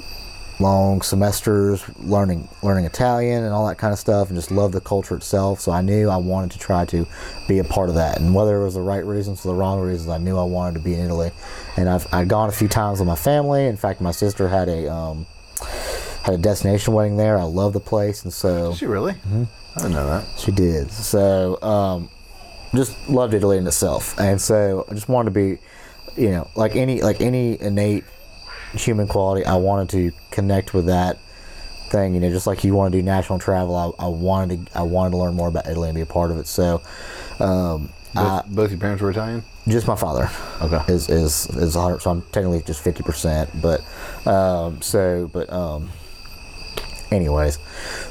long semesters learning learning Italian and all that kind of stuff, and just love the culture itself. So I knew I wanted to try to be a part of that, and whether it was the right reasons or the wrong reasons, I knew I wanted to be in Italy. And I've I'd gone a few times with my family. In fact, my sister had a um, had a destination wedding there. I love the place, and so Did she really? Mm-hmm. I didn't know that. she did. So, um, just loved Italy in itself, and so I just wanted to be, you know, like any like any innate human quality. I wanted to connect with that thing. You know, just like you want to do national travel, I, I wanted to I wanted to learn more about Italy and be a part of it. So, um, Both, both your parents were Italian. just my father Okay. is is is 100 so i'm technically just 50 percent but um so but um anyways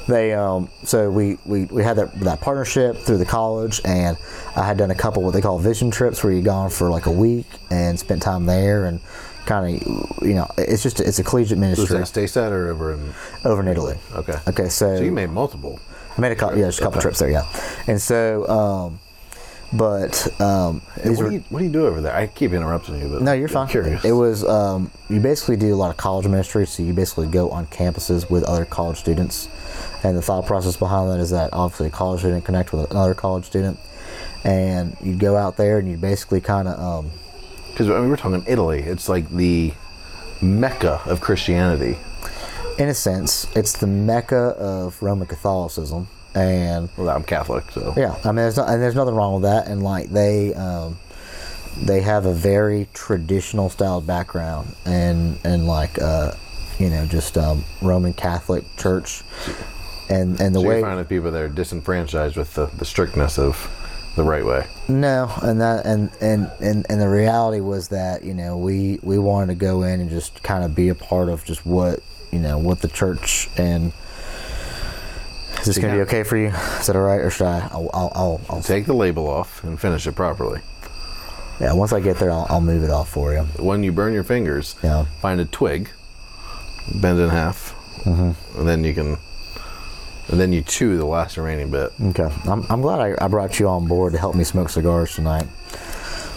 they um so we we, we had that that partnership through the college and i had done a couple what they call vision trips where you gone for like a week and spent time there and kind of you know it's just it's a collegiate Was ministry that Staystat or over in? over in italy Okay. okay so, So you made multiple. i made a couple yeah just a couple Okay. trips there yeah and so um but um What do, you, what do you do over there? I keep interrupting you, but No, you're I'm fine. Curious. It was um, you basically do a lot of college ministry, so you basically go on campuses with other college students, and the thought process behind that is that obviously a college student connect with another college student, and you'd go out there and you basically kind of um, Because I mean, we're talking Italy. It's like the mecca of Christianity. in a sense, it's the mecca of Roman Catholicism, and Well, I'm Catholic, so Yeah, I mean, there's and there's nothing wrong with that. And like they, um, they have a very traditional style background, and and like uh, you know, just um, Roman Catholic Church, and and the So way you're finding people that are disenfranchised with the, the strictness of the right way. no, and that and and and and the reality was that you know we we wanted to go in and just kind of be a part of just what you know what the church and. Is this gonna be okay for you? Is that all right, or should I? I'll, I'll, I'll, I'll Take the label off and finish it properly. yeah. Once I get there, I'll, I'll move it off for you. When you burn your fingers, Yeah. find a twig, bend it in half, Mm-hmm. and then you can, and then you chew the last remaining bit. Okay, I'm, I'm glad I, I brought you on board to help me smoke cigars tonight.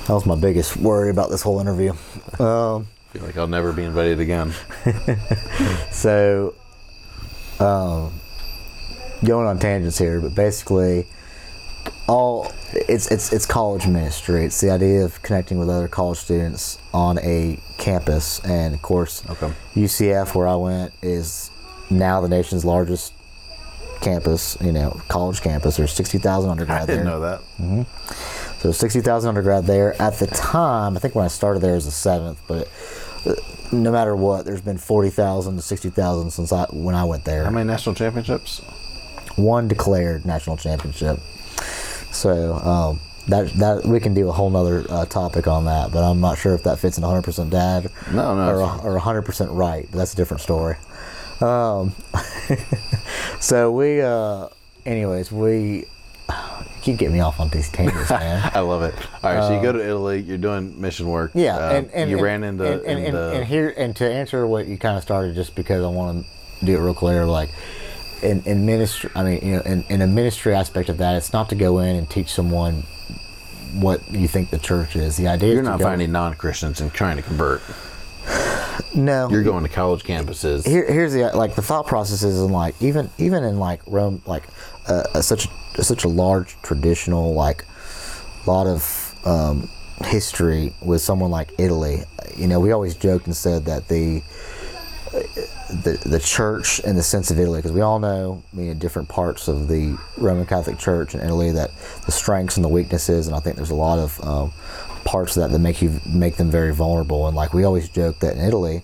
That was my biggest worry about this whole interview. Um, I feel like I'll never be invited again. so, um, going on tangents here, but basically, all it's it's it's college ministry. It's the idea of connecting with other college students on a campus, and of course, Okay. UCF, where I went, is now the nation's largest campus. You know, college campus. There's sixty thousand undergrad I didn't there. know that. So 60,000 undergrad there. At the time, I think when I started there was the seventh, but uh, no matter what, there's been 40,000 to 60,000 since I when I went there. How many national championships? One declared national championship. So um, that that we can do a whole nother uh, topic on that, but I'm not sure if that fits in 100% dad No, no, or or 100% right. But that's a different story. Um, so we, uh, anyways, we keep getting me off on these tangents, man. I love it. All right, so you go to Italy. You're doing mission work. Yeah, Uh, and, and you and- ran into and, and, and, into- and here and to answer what you kind of started, just because I want to do it real clear, like in, in ministry, I mean, you know, in, in a ministry aspect of that, it's not to go in and teach someone what you think the church is. The idea you're not finding non-Christians and trying to convert. No. You're going to college campuses. here, here's the like the thought process is in like even even in like Rome like uh, uh, such such a large traditional like lot of um, history with someone like Italy. You know, we always joked and said that the the the church in the sense of Italy, because we all know I mean, in different parts of the Roman Catholic Church in Italy that the strengths and the weaknesses, and I think there's a lot of um, parts of that that make you make them very vulnerable. And like we always joke that in Italy,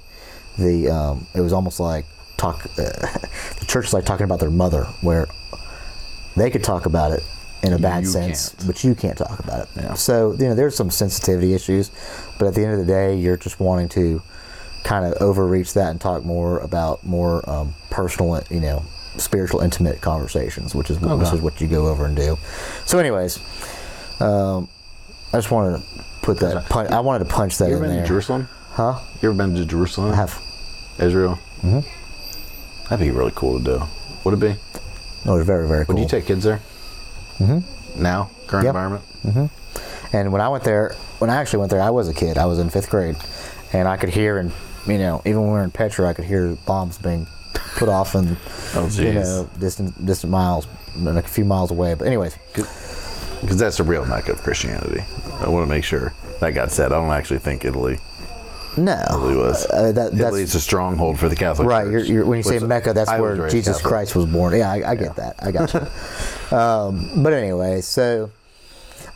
the um, it was almost like talk uh, the church is like talking about their mother, where they could talk about it in a bad You sense, can't. but you can't talk about it. Yeah. So you know there's some sensitivity issues, but at the end of the day, you're just wanting to kind of overreach that and talk more about more um, personal, you know, spiritual, intimate conversations, which is which Okay. is what you go over and do. So, anyways, um, I just wanted to put that. Punch, I wanted to punch that you in ever been there. to Jerusalem? Huh? You ever been to Jerusalem? I have. Israel? Mm-hmm. That'd be really cool to do. Would it be? It was very very cool. Would you take kids there? Mm-hmm. Now, current Yep. environment. And when I went there, when I actually went there, I was a kid. I was in fifth grade, and I could hear, and you know, even when we were in Petra, I could hear bombs being put off in, Oh, you know, distant distant miles, and a few miles away. But anyways, Because that's the real mecca of Christianity. I want to make sure that got said. I don't actually think Italy no, Italy was. Uh, that, a stronghold for the Catholic right. Church. You're, you're, when you say Mecca, that's I where Jesus Catholic. Christ was born. Yeah, I, I get that. I got you. um, but anyway, so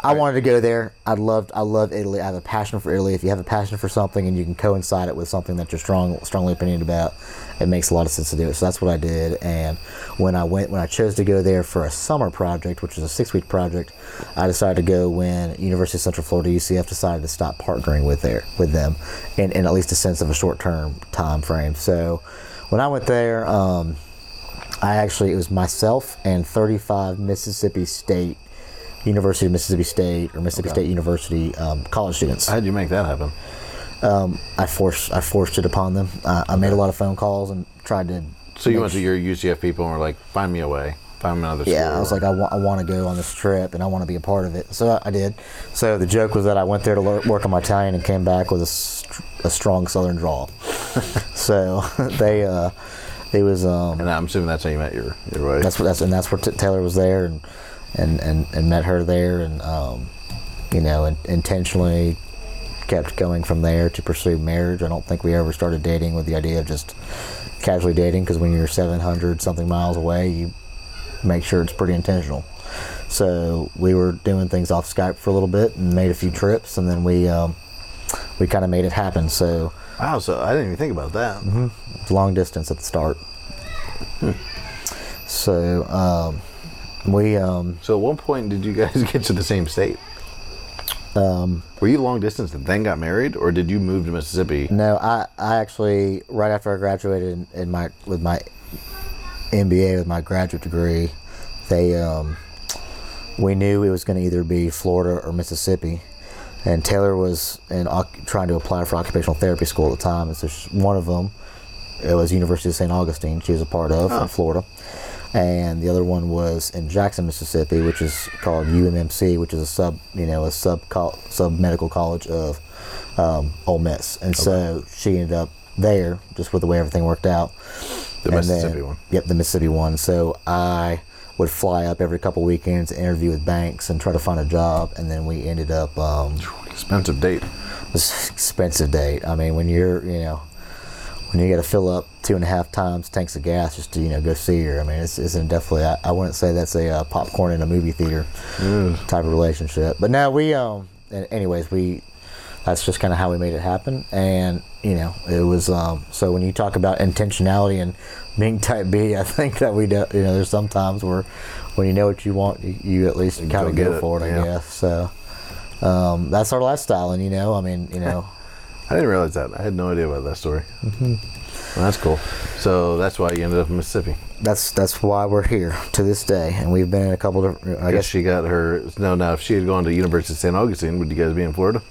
I wanted to go there. I loved I love Italy. I have a passion for Italy. If you have a passion for something and you can coincide it with something that you're strong strongly opinionated about, it makes a lot of sense to do it. So that's what I did. And when I went when I chose to go there for a summer project, which is a six week project, I decided to go when University of Central Florida UCF decided to stop partnering with there with them in, in at least a sense of a short term time frame. So when I went there, um, I actually it was myself and 35 Mississippi State University of Mississippi State or Mississippi Okay. State University um, college students. How'd you make that happen? I forced I forced it upon them. I, I made a lot of phone calls and tried to. So you went to your UCF people and were like, find me a way, find me another Yeah. I was like, I want, I want to go on this trip and I want to be a part of it. So I, I did. So the joke was that I went there to lear- work on my Italian and came back with a, str- a strong Southern drawl. so they, uh, it was, um, and I'm assuming that's how you met your, your wife. that's what that's and that's where T- Taylor was there and and and, and met her there and um, you know intentionally kept going from there to pursue marriage. I don't think we ever started dating with the idea of just casually dating because when you're 700 something miles away, you make sure it's pretty intentional. So we were doing things off Skype for a little bit and made a few trips, and then we um, we kind of made it happen. So wow, so I didn't even think about that. Mm-hmm. long distance at the start. So um, we um, So at one point, did you guys get to the same state? um, Were you long distance and then got married, or did you move to Mississippi? No, I, I actually right after I graduated in, in my with my MBA with my graduate degree, they um, we knew it was going to either be Florida or Mississippi, and Taylor was in oc- trying to apply for occupational therapy school at the time. And so one of them, it was University of St. Augustine. She was a part of in Florida, and the other one was in Jackson, Mississippi, which is called UMMC, which is a sub you know a sub sub medical college of um, Ole Miss, and so she ended up there just with the way everything worked out. The And Mississippi then- one. Yep, the Mississippi one. So I would fly up every couple weekends, interview with banks, and try to find a job, and then we ended up. Um, Expensive date. expensive date. I mean, when you're you know when you got to fill up two and a half times tanks of gas just to you know go see her. I mean, it's, it's definitely. I, I wouldn't say that's a uh, popcorn in a movie theater type of relationship. But now we um. Anyways, we. That's just kind of how we made it happen, and you know, it was um. So when you talk about intentionality and being type B, I think that we do. You know, there's some times where when you know what you want, you, you at least kind of go it, for it. I yeah. guess so. Um, that's our lifestyle, and you know, I mean, you know. I didn't realize that. I had no idea about that story. Mm-hmm. Well, that's cool. So that's why you ended up in Mississippi. that's that's why we're here to this day, and we've been in a couple of. I I guess she got her. No, now if she had gone to University of St. Augustine, would you guys be in Florida?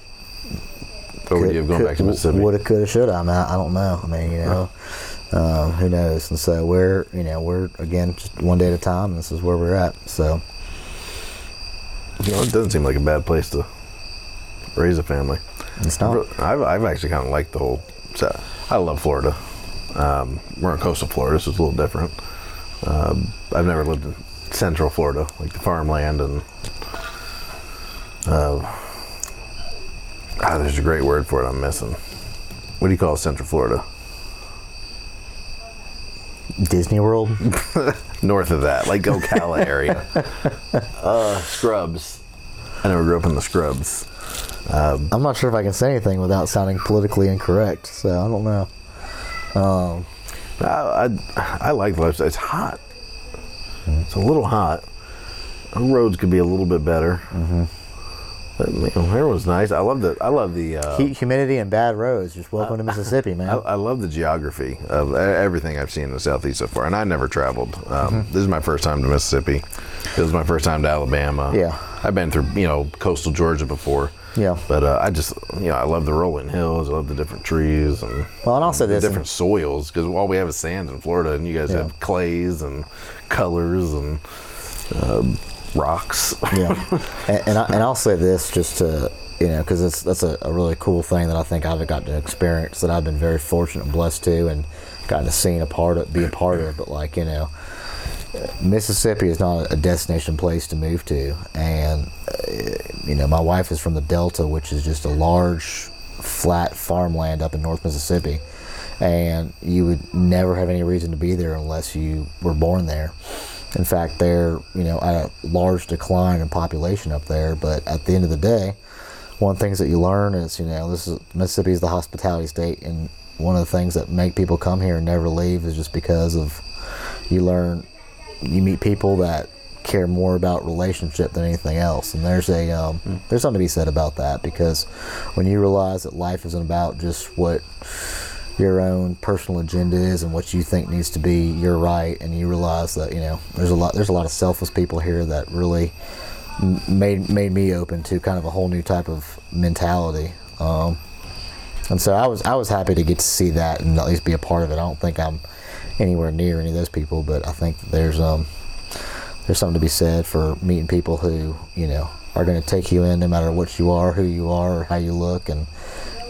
Or would you have gone back to Mississippi? Woulda, coulda, shoulda. I mean, I, I don't know. I mean, you know, um, who knows? And so we're, you know, we're again just one day at a time. And this is where we're at. So You know, it doesn't seem like a bad place to raise a family. It's not. I've, I've actually kind of liked the whole. So I love Florida. Um, we're in coastal Florida, so it's a little different. Um, I've never lived in central Florida, like the farmland and. Uh, ah, there's a great word for it. I'm missing. What do you call central Florida? Disney World. North of that, like Ocala area. uh, scrubs. I never grew up in the scrubs. I'm not sure if I can say anything without sounding politically incorrect. So I don't know. Um, I, I, I like the lifestyle. It's hot. It's a little hot. The roads could be a little bit better. But, you know, everyone's nice. I love the. I love the. Uh, Heat, humidity, and bad roads. Just welcome to Mississippi, man. I, I love the geography of everything I've seen in the southeast so far, and I never traveled. Um, Mm-hmm. This is my first time to Mississippi. This is my first time to Alabama. Yeah. I've been through you know coastal Georgia before. Yeah. but uh, I just you know I love the rolling hills. I love the different trees and well, and also the this. different soils because all we have is sand in Florida, and you guys Yeah. have clays and colors and um rocks. yeah, and and, I, and I'll say this just to you know because it's that's a, a really cool thing that I think I've got to experience that I've been very fortunate and blessed to and gotten to see a part of be a part of. But like you know, Mississippi is not a destination place to move to, and uh, you know my wife is from the Delta, which is just a large flat farmland up in North Mississippi. And you would never have any reason to be there unless you were born there. In fact, they're you know at a large decline in population up there. But at the end of the day, one of the things that you learn is you know this is Mississippi is the hospitality state, and one of the things that make people come here and never leave is just because of you learn you meet people that care more about relationship than anything else. And there's a um, there's something to be said about that because when you realize that life isn't about just what your own personal agenda is and what you think needs to be your right. And you realize that you know there's a lot there's a lot of selfless people here that really made made me open to kind of a whole new type of mentality. Um, and so I was I was happy to get to see that and at least be a part of it. I don't think I'm anywhere near any of those people but I think there's um there's something to be said for meeting people who you know are going to take you in no matter what you are who you are or how you look and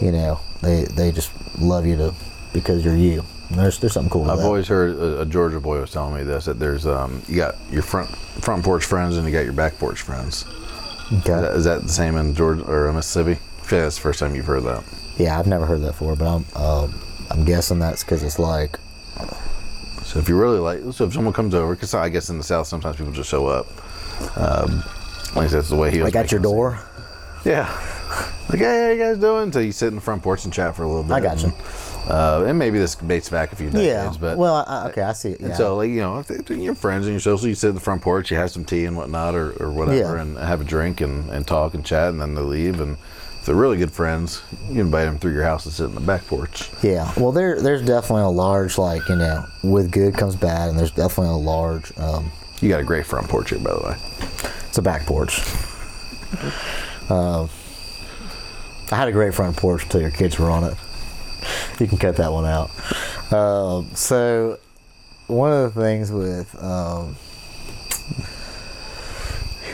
you know they they just love you to because you're you and there's there's something cool I've that. always heard a, a Georgia boy was telling me this that there's um you got your front front porch friends and you got your back porch friends. okay. Is that, is that the same in Georgia or Mississippi? Feel that's the first time you've heard that. yeah I've never heard that before but I'm um, I'm guessing that's because it's like So if you really like, so if someone comes over, because I guess in the South sometimes people just show up. Um, like that's the way he was. like at your door. Yeah. Like, hey, how you guys doing? Until you sit in the front porch and chat for a little bit. I got you. Uh, and maybe this dates back a few decades, yeah but well I, okay I see it And so, like, you know, you're friends and you're social, you sit in the front porch, you have some tea and whatnot or, or whatever, Yeah. and have a drink and, and talk and chat, and then they leave. And if they're really good friends, you invite them through your house to sit in the back porch. Yeah, well, there there's definitely a large like you know with good comes bad, and there's definitely a large. Um, You got a great front porch here, by the way. it's a back porch. Um, I had a great front porch until your kids were on it. You can cut that one out. Um, so, one of the things with um,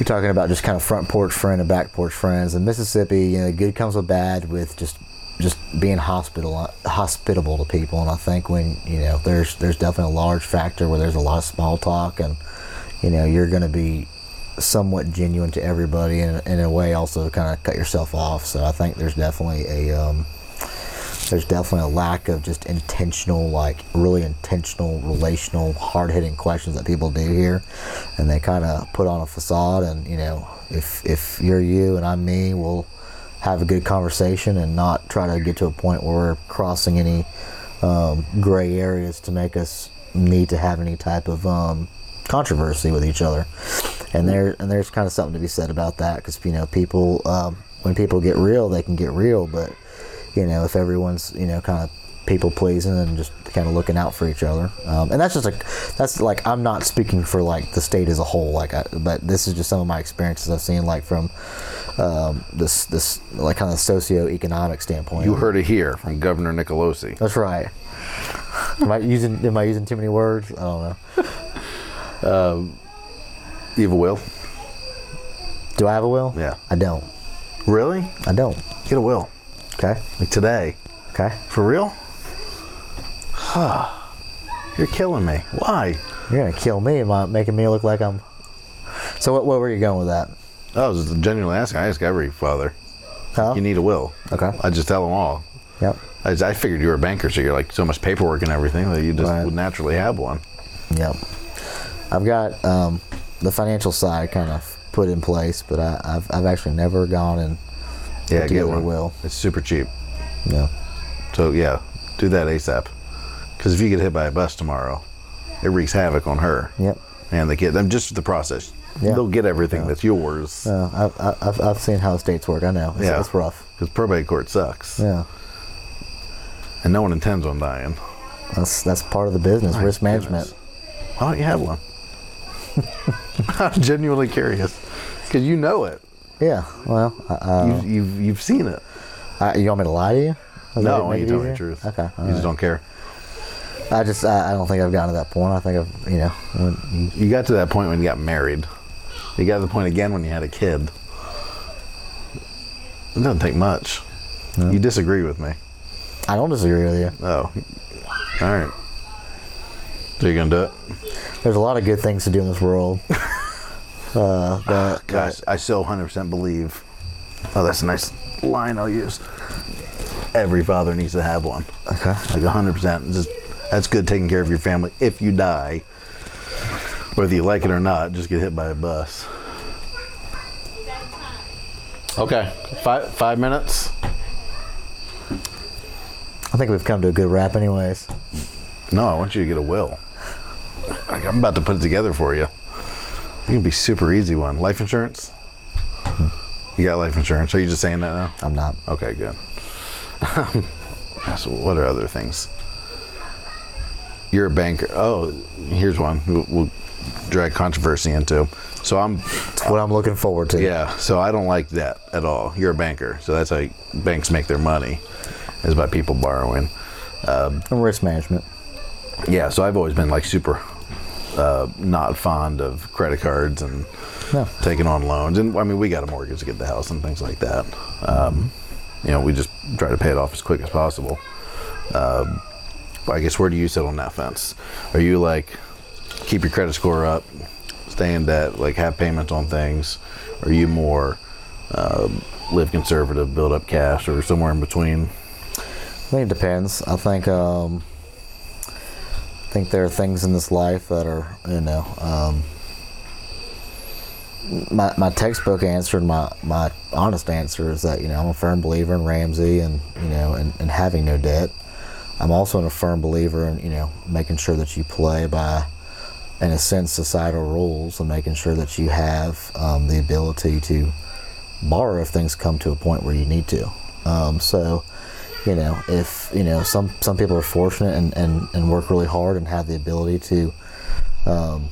you're talking about just kind of front porch friend and back porch friends in Mississippi. You know, good comes with bad with just just being hospital hospitable to people. And I think when you know there's there's definitely a large factor where there's a lot of small talk and you know you're going to be somewhat genuine to everybody and in a way also kind of cut yourself off. So I think there's definitely a um, there's definitely a lack of just intentional, like really intentional, relational, hard hitting questions that people do here, and they kind of put on a facade. And you know, if if you're you and I'm me, we'll have a good conversation and not try to get to a point where we're crossing any um, gray areas to make us need to have any type of um, controversy with each other. And there and there's kind of something to be said about that because you know people um, when people get real, they can get real, but you know if everyone's you know kind of people pleasing and just kind of looking out for each other um, and that's just like that's like i'm not speaking for like the state as a whole like I, but this is just some of my experiences i've seen like from um, this this like kind of socio-economic standpoint You heard it here from Governor Nicolosi. that's right am i using am i using too many words i don't know um, You have a will? do i have a will Yeah. i don't Really? i don't Get a will. Okay Like today. okay For real? Huh. You're killing me. Why? you're gonna kill me by making me look like i'm so what, what were you going with that I was genuinely asking. I ask every father. huh You need a will. Okay. I just tell them all. yep I, I figured you were a banker, so you're like so much paperwork and everything that you just Right. would naturally have one. Yep. I've got um, the financial side kind of put in place, but I, I've, I've actually never gone and Yeah, get one. will. It's super cheap. Know. So yeah, do that ASAP. Because if you get hit by a bus tomorrow, it wreaks havoc on her Yep. and the kid. I'm just the process. Yeah. they'll get everything that's yours. Uh, I've, I- I've I've seen how estates work. I know. It's, Yeah. it's rough. Because probate court sucks, Yeah, and no one intends on dying. that's that's part of the business. My risk management. goodness. Why don't you have one? I'm genuinely curious because you know it. Yeah. Well, uh, you've, you've you've seen it. I, you want me to lie to you? Does No, you tell me the truth. Okay. you just don't care. I just I, I don't think I've gotten to that point. I think I've you know when you- got to that point when you got married. You got to the point again when you had a kid. It doesn't take much. You disagree with me. I don't disagree with you. Oh, all right. So you're gonna do it? There's a lot of good things to do in this world. uh, but Gosh, I so 100% believe. Oh, that's a nice line I'll use. Every father needs to have one. okay. Like 100%. Just that's good taking care of your family. If you die, whether you like it or not, just get hit by a bus. Okay, five five minutes. I think we've come to a good wrap, anyways. No, I want you to get a will. I'm about to put it together for you. It can be super easy one. Life insurance. You got life insurance? Are you just saying that now? I'm not. Okay, good. so what are other things? You're a banker. Oh, here's one. We'll, we'll drag controversy into. So I'm, It's what I'm looking forward to. yeah. So I don't like that at all. You're a banker, so that's how banks make their money, is by people borrowing. Um, and risk management. Yeah. So I've always been like super, uh, not fond of credit cards and No. taking on loans. And I mean, we got a mortgage to get the house and things like that. Um, you know, we just try to pay it off as quick as possible. Um, I guess where do you sit on that fence? Are you like keep your credit score up, stay in debt, like have payments on things? Are you more um, live conservative, build up cash, or somewhere in between? I think it depends. I think um, I think there are things in this life that are you know um, my my textbook answer and my my honest answer is that you know I'm a firm believer in Ramsey and you know and, and having no debt. I'm also a firm believer in you know making sure that you play by in a sense societal rules and making sure that you have um, the ability to borrow if things come to a point where you need to. Um, so, you know, if you know some some people are fortunate and, and, and work really hard and have the ability to um,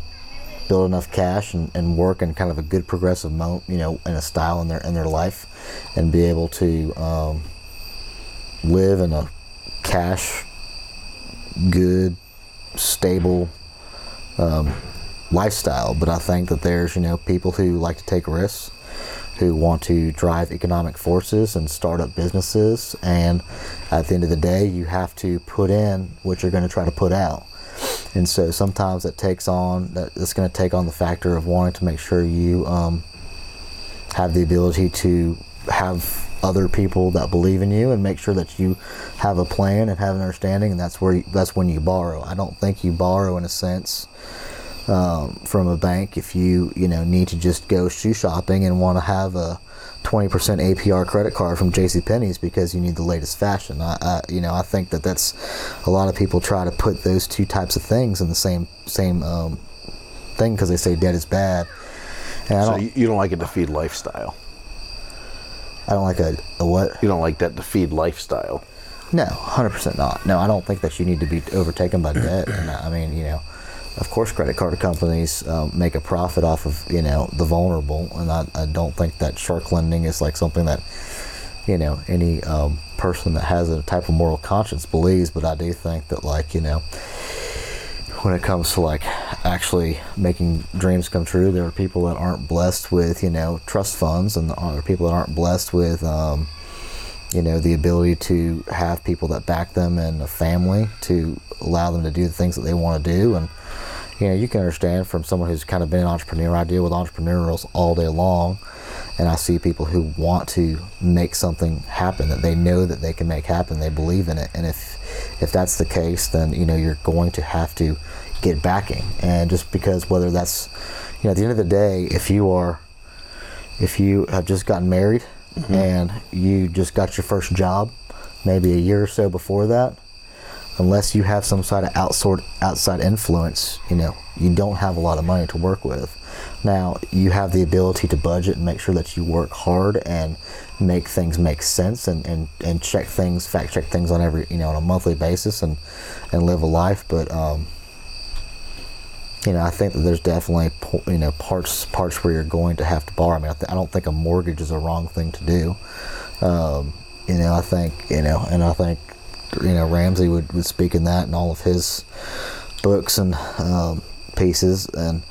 build enough cash and, and work in kind of a good progressive mo you know, in a style in their in their life, and be able to um, live in a cash, good, stable um, lifestyle. But I think that there's you know people who like to take risks who want to drive economic forces and start up businesses. And at the end of the day, you have to put in what you're going to try to put out. And so sometimes it takes on that it's going to take on the factor of wanting to make sure you um, have the ability to have other people that believe in you and make sure that you have a plan and have an understanding and that's where you, that's when you borrow. I don't think you borrow in a sense um, from a bank if you you know need to just go shoe shopping and want to have a 20% APR credit card from J.C. Penney's because you need the latest fashion. I, I you know I think that that's a lot of people try to put those two types of things in the same same um, thing because they say debt is bad. And I So don't you, don't like a defeat lifestyle. I don't like a, a what? You don't like that defeat lifestyle. No, hundred percent not. No, I don't think that you need to be overtaken by debt. And I mean, you know, of course, credit card companies um, make a profit off of you know the vulnerable, and I, I don't think that shark lending is like something that you know any um, person that has a type of moral conscience believes. But I do think that like you know when it comes to like actually making dreams come true, there are people that aren't blessed with you know trust funds, and there are people that aren't blessed with um, you know the ability to have people that back them and a family to allow them to do the things that they want to do. And you know you can understand from someone who's kind of been an entrepreneur. I deal with entrepreneurs all day long and i see people who want to make something happen that they know that they can make happen they believe in it. And if if that's the case then you know you're going to have to get backing. And just because whether that's you know at the end of the day if you are if you have just gotten married mm-hmm. and you just got your first job maybe a year or so before that unless you have some sort of outside outside influence you know you don't have a lot of money to work with Now you have the ability to budget and make sure that you work hard and make things make sense and, and, and check things, fact check things on every you know on a monthly basis and and live a life. But um, you know, I think that there's definitely you know parts parts where you're going to have to borrow. I mean, I, th- I don't think a mortgage is a wrong thing to do. Um, you know, I think you know, and I think you know Ramsey would, would speak in that and all of his books and um, pieces and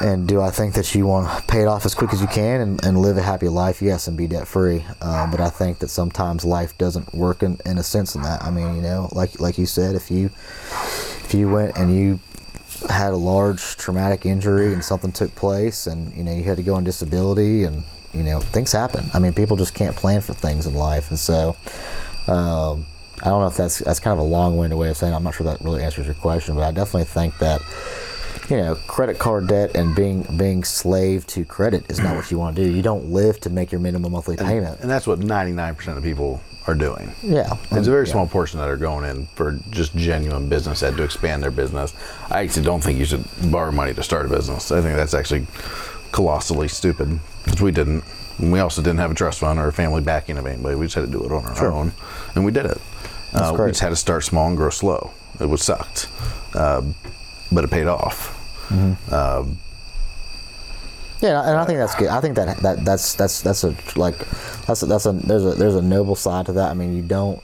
and do I think that you want to pay it off as quick as you can and, and live a happy life? Yes, and be debt free. Um, but I think that sometimes life doesn't work in, in a sense in that. I mean, you know, like like you said, if you if you went and you had a large traumatic injury and something took place and you know you had to go on disability and you know things happen. I mean, people just can't plan for things in life, and so. Um, I don't know if that's that's kind of a long-winded way of saying. It. I'm not sure that really answers your question, but I definitely think that you know, credit card debt and being being slave to credit is not what you want to do. You don't live to make your minimum monthly payment. And that's what 99% of people are doing. Yeah, It's a very yeah. small portion that are going in for just genuine business ed to expand their business. I actually don't think you should borrow money to start a business. I think that's actually colossally stupid, which we didn't. And we also didn't have a trust fund or a family backing of anybody. We just had to do it on our Sure. own, and we did it. Uh, we just had to start small and grow slow. It was sucked, um, but it paid off. Um, Yeah, and I think that's good. I think that that that's that's that's a like that's a, that's a there's a there's a noble side to that. I mean, you don't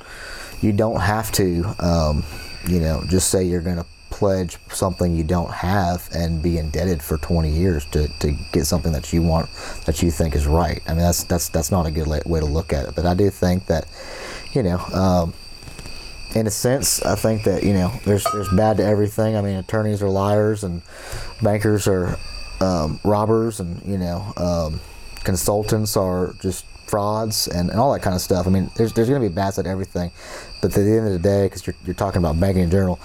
you don't have to um, you know just say you're going to pledge something you don't have and be indebted for 20 years to, to get something that you want that you think is right. I mean, that's that's that's not a good way to look at it. But I do think that you know. Um, in a sense, I think that you know there's there's bad to everything. I mean, attorneys are liars and bankers are um, robbers, and you know um, consultants are just frauds and, and all that kind of stuff. I mean, there's there's going to be bad to everything, but at the end of the day, because you're you're talking about banking in general,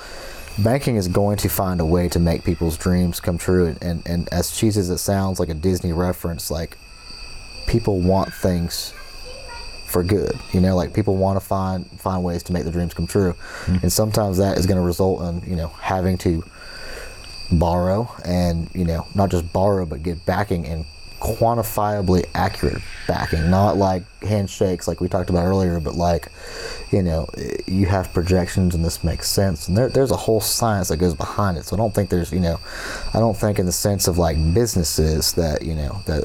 banking is going to find a way to make people's dreams come true. And and, and as cheesy as it sounds, like a Disney reference, like people want things for good. You know, like people want to find find ways to make their dreams come true, mm-hmm. and sometimes that is going to result in you know having to borrow and you know not just borrow but get backing and quantifiably accurate backing not like handshakes like we talked about earlier but like you know you have projections and this makes sense. And there, there's a whole science that goes behind it. So i don't think there's you know i don't think in the sense of like businesses that you know that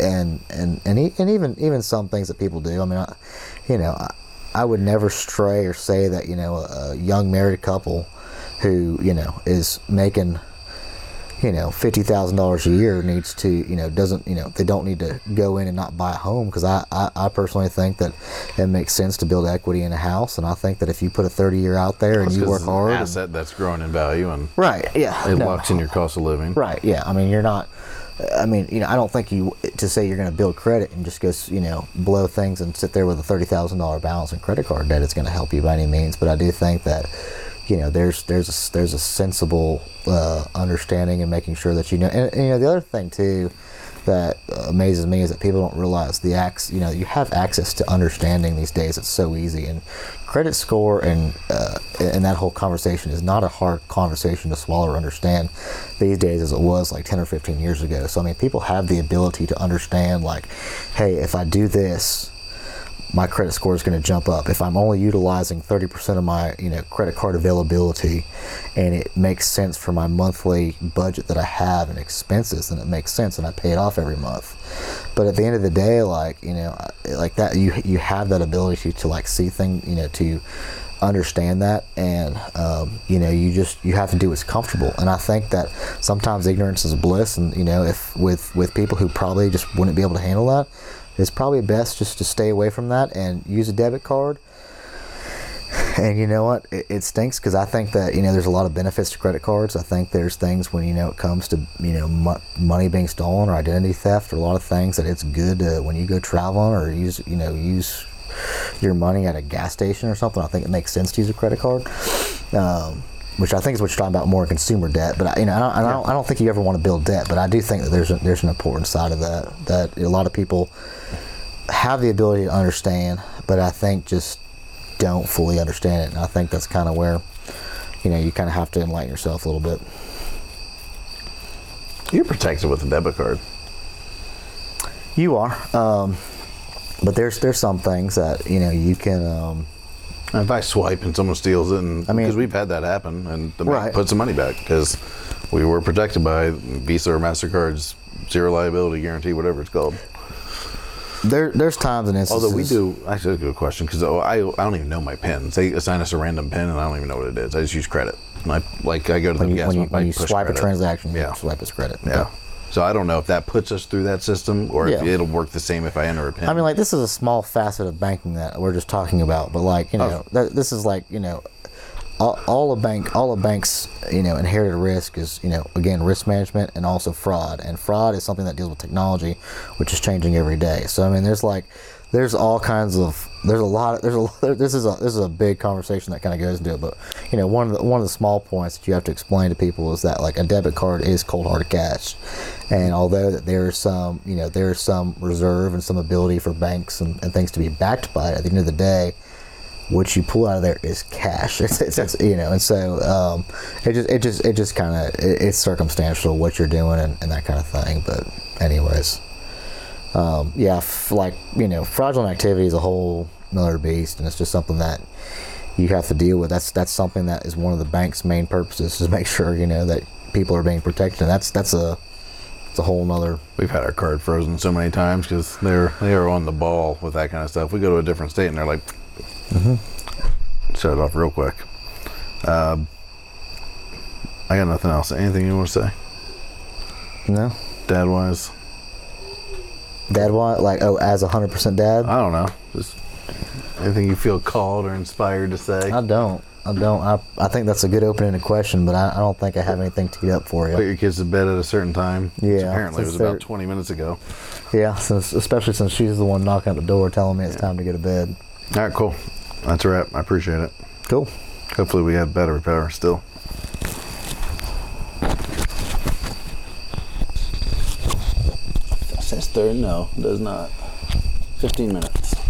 and and and, and even even some things that people do. I mean I, you know I, I would never stray or say that you know a young married couple who you know is making you know fifty thousand dollars a year needs to you know doesn't you know they don't need to go in and not buy a home because I, I I personally think that it makes sense to build equity in a house and I think that if you put a thirty year out there and you work it's an hard and- asset that's growing in value and right yeah it no. locks in your cost of living. Right. Yeah. I mean, you're not. I mean, you know, I don't think you to say you're going to build credit and just go, you know, blow things and sit there with a thirty thousand dollar balance in credit card debt is going to help you by any means. But I do think that, you know, there's there's a, there's a sensible uh, understanding and making sure that you know. And, and you know, the other thing too that amazes me is that people don't realize the acts. You know, you have access to understanding these days. It's so easy and credit score and uh, and that whole conversation is not a hard conversation to swallow or understand these days as it was like 10 or 15 years ago. So I mean, people have the ability to understand like, hey, if I do this, my credit score is going to jump up. If I'm only utilizing 30% of my, you know, credit card availability and it makes sense for my monthly budget that I have and expenses, then it makes sense and I pay it off every month. But at the end of the day, like, you know, like that, you, you have that ability to like see things, you know, to understand that and um, you know you just you have to do what's comfortable and i think that sometimes ignorance is bliss and you know if with with people who probably just wouldn't be able to handle that it's probably best just to stay away from that and use a debit card. And you know what? It, it stinks because i think that you know there's a lot of benefits to credit cards. I think there's things when you know it comes to you know mo- money being stolen or identity theft or a lot of things that it's good to, when you go traveling or use you know use your money at a gas station or something i think it makes sense to use a credit card. Um, which I think is what you're talking about more in consumer debt. But I, you know, I don't, I don't, I don't think you ever want to build debt. But I do think that there's a, there's an important side of that that a lot of people have the ability to understand, but I think just don't fully understand it. And I think that's kind of where you know you kind of have to enlighten yourself a little bit. You're protected with a debit card. You are, um, but there's there's some things that you know you can. Um, If I swipe and someone steals it, and I mean- because we've had that happen, and the bank Right. puts the money back because we were protected by Visa or Mastercard's zero liability guarantee, whatever it's called. there there's times and instances. Although we do, actually, that's a good question because oh, I, I don't even know my pins. They assign us a random pin, and I don't even know what it is. I just use credit. I, like I go to the when you, gas when you, when you swipe credit. a transaction, you Yeah. swipe as credit. Yeah. So I don't know if that puts us through that system or if it'll work the same if I enter a pin. I mean, like this is a small facet of banking that we're just talking about, but like you oh. know, Oh. that, this is like you know, all, all a bank, all a bank's you know inherited risk is you know again risk management and also fraud, and fraud is something that deals with technology, which is changing every day. So I mean, there's like there's all kinds of there's a lot of, there's a this is a this is a big conversation that kind of goes into it, but you know one of the one of the small points that you have to explain to people is that like a debit card is cold hard cash, and although that there's some you know there's some reserve and some ability for banks and, and things to be backed by it, at the end of the day, what you pull out of there is cash. It's, it's, it's you know, and so um, it just it just it just kind of it, it's circumstantial what you're doing and, and that kind of thing. But anyways, um, yeah, f- like you know, fraudulent activity is a whole another beast, and it's just something that you have to deal with. That's that's something that is one of the bank's main purposes is to make sure you know that people are being protected, and that's that's a it's a whole nother We've had our card frozen so many times because they're they are on the ball with that kind of stuff. We go to a different state and they're like, mm-hmm. shut it off real quick. Um, I got nothing else. Anything you want to say, No. dad wise? Dad want like oh as a hundred percent dad. I don't know. Just anything you feel called or inspired to say. I don't. I don't. I, I think that's a good opening question, but I, I don't think I have anything to teed up for you. Put your kids to bed at a certain time. which Yeah, apparently it was about 20 minutes ago. Yeah, since especially since she's the one knocking at the door telling me it's time to go to bed. All right, cool. That's a wrap. I appreciate it. Cool. Hopefully we had better power still. Says third, no, does not. 15 minutes.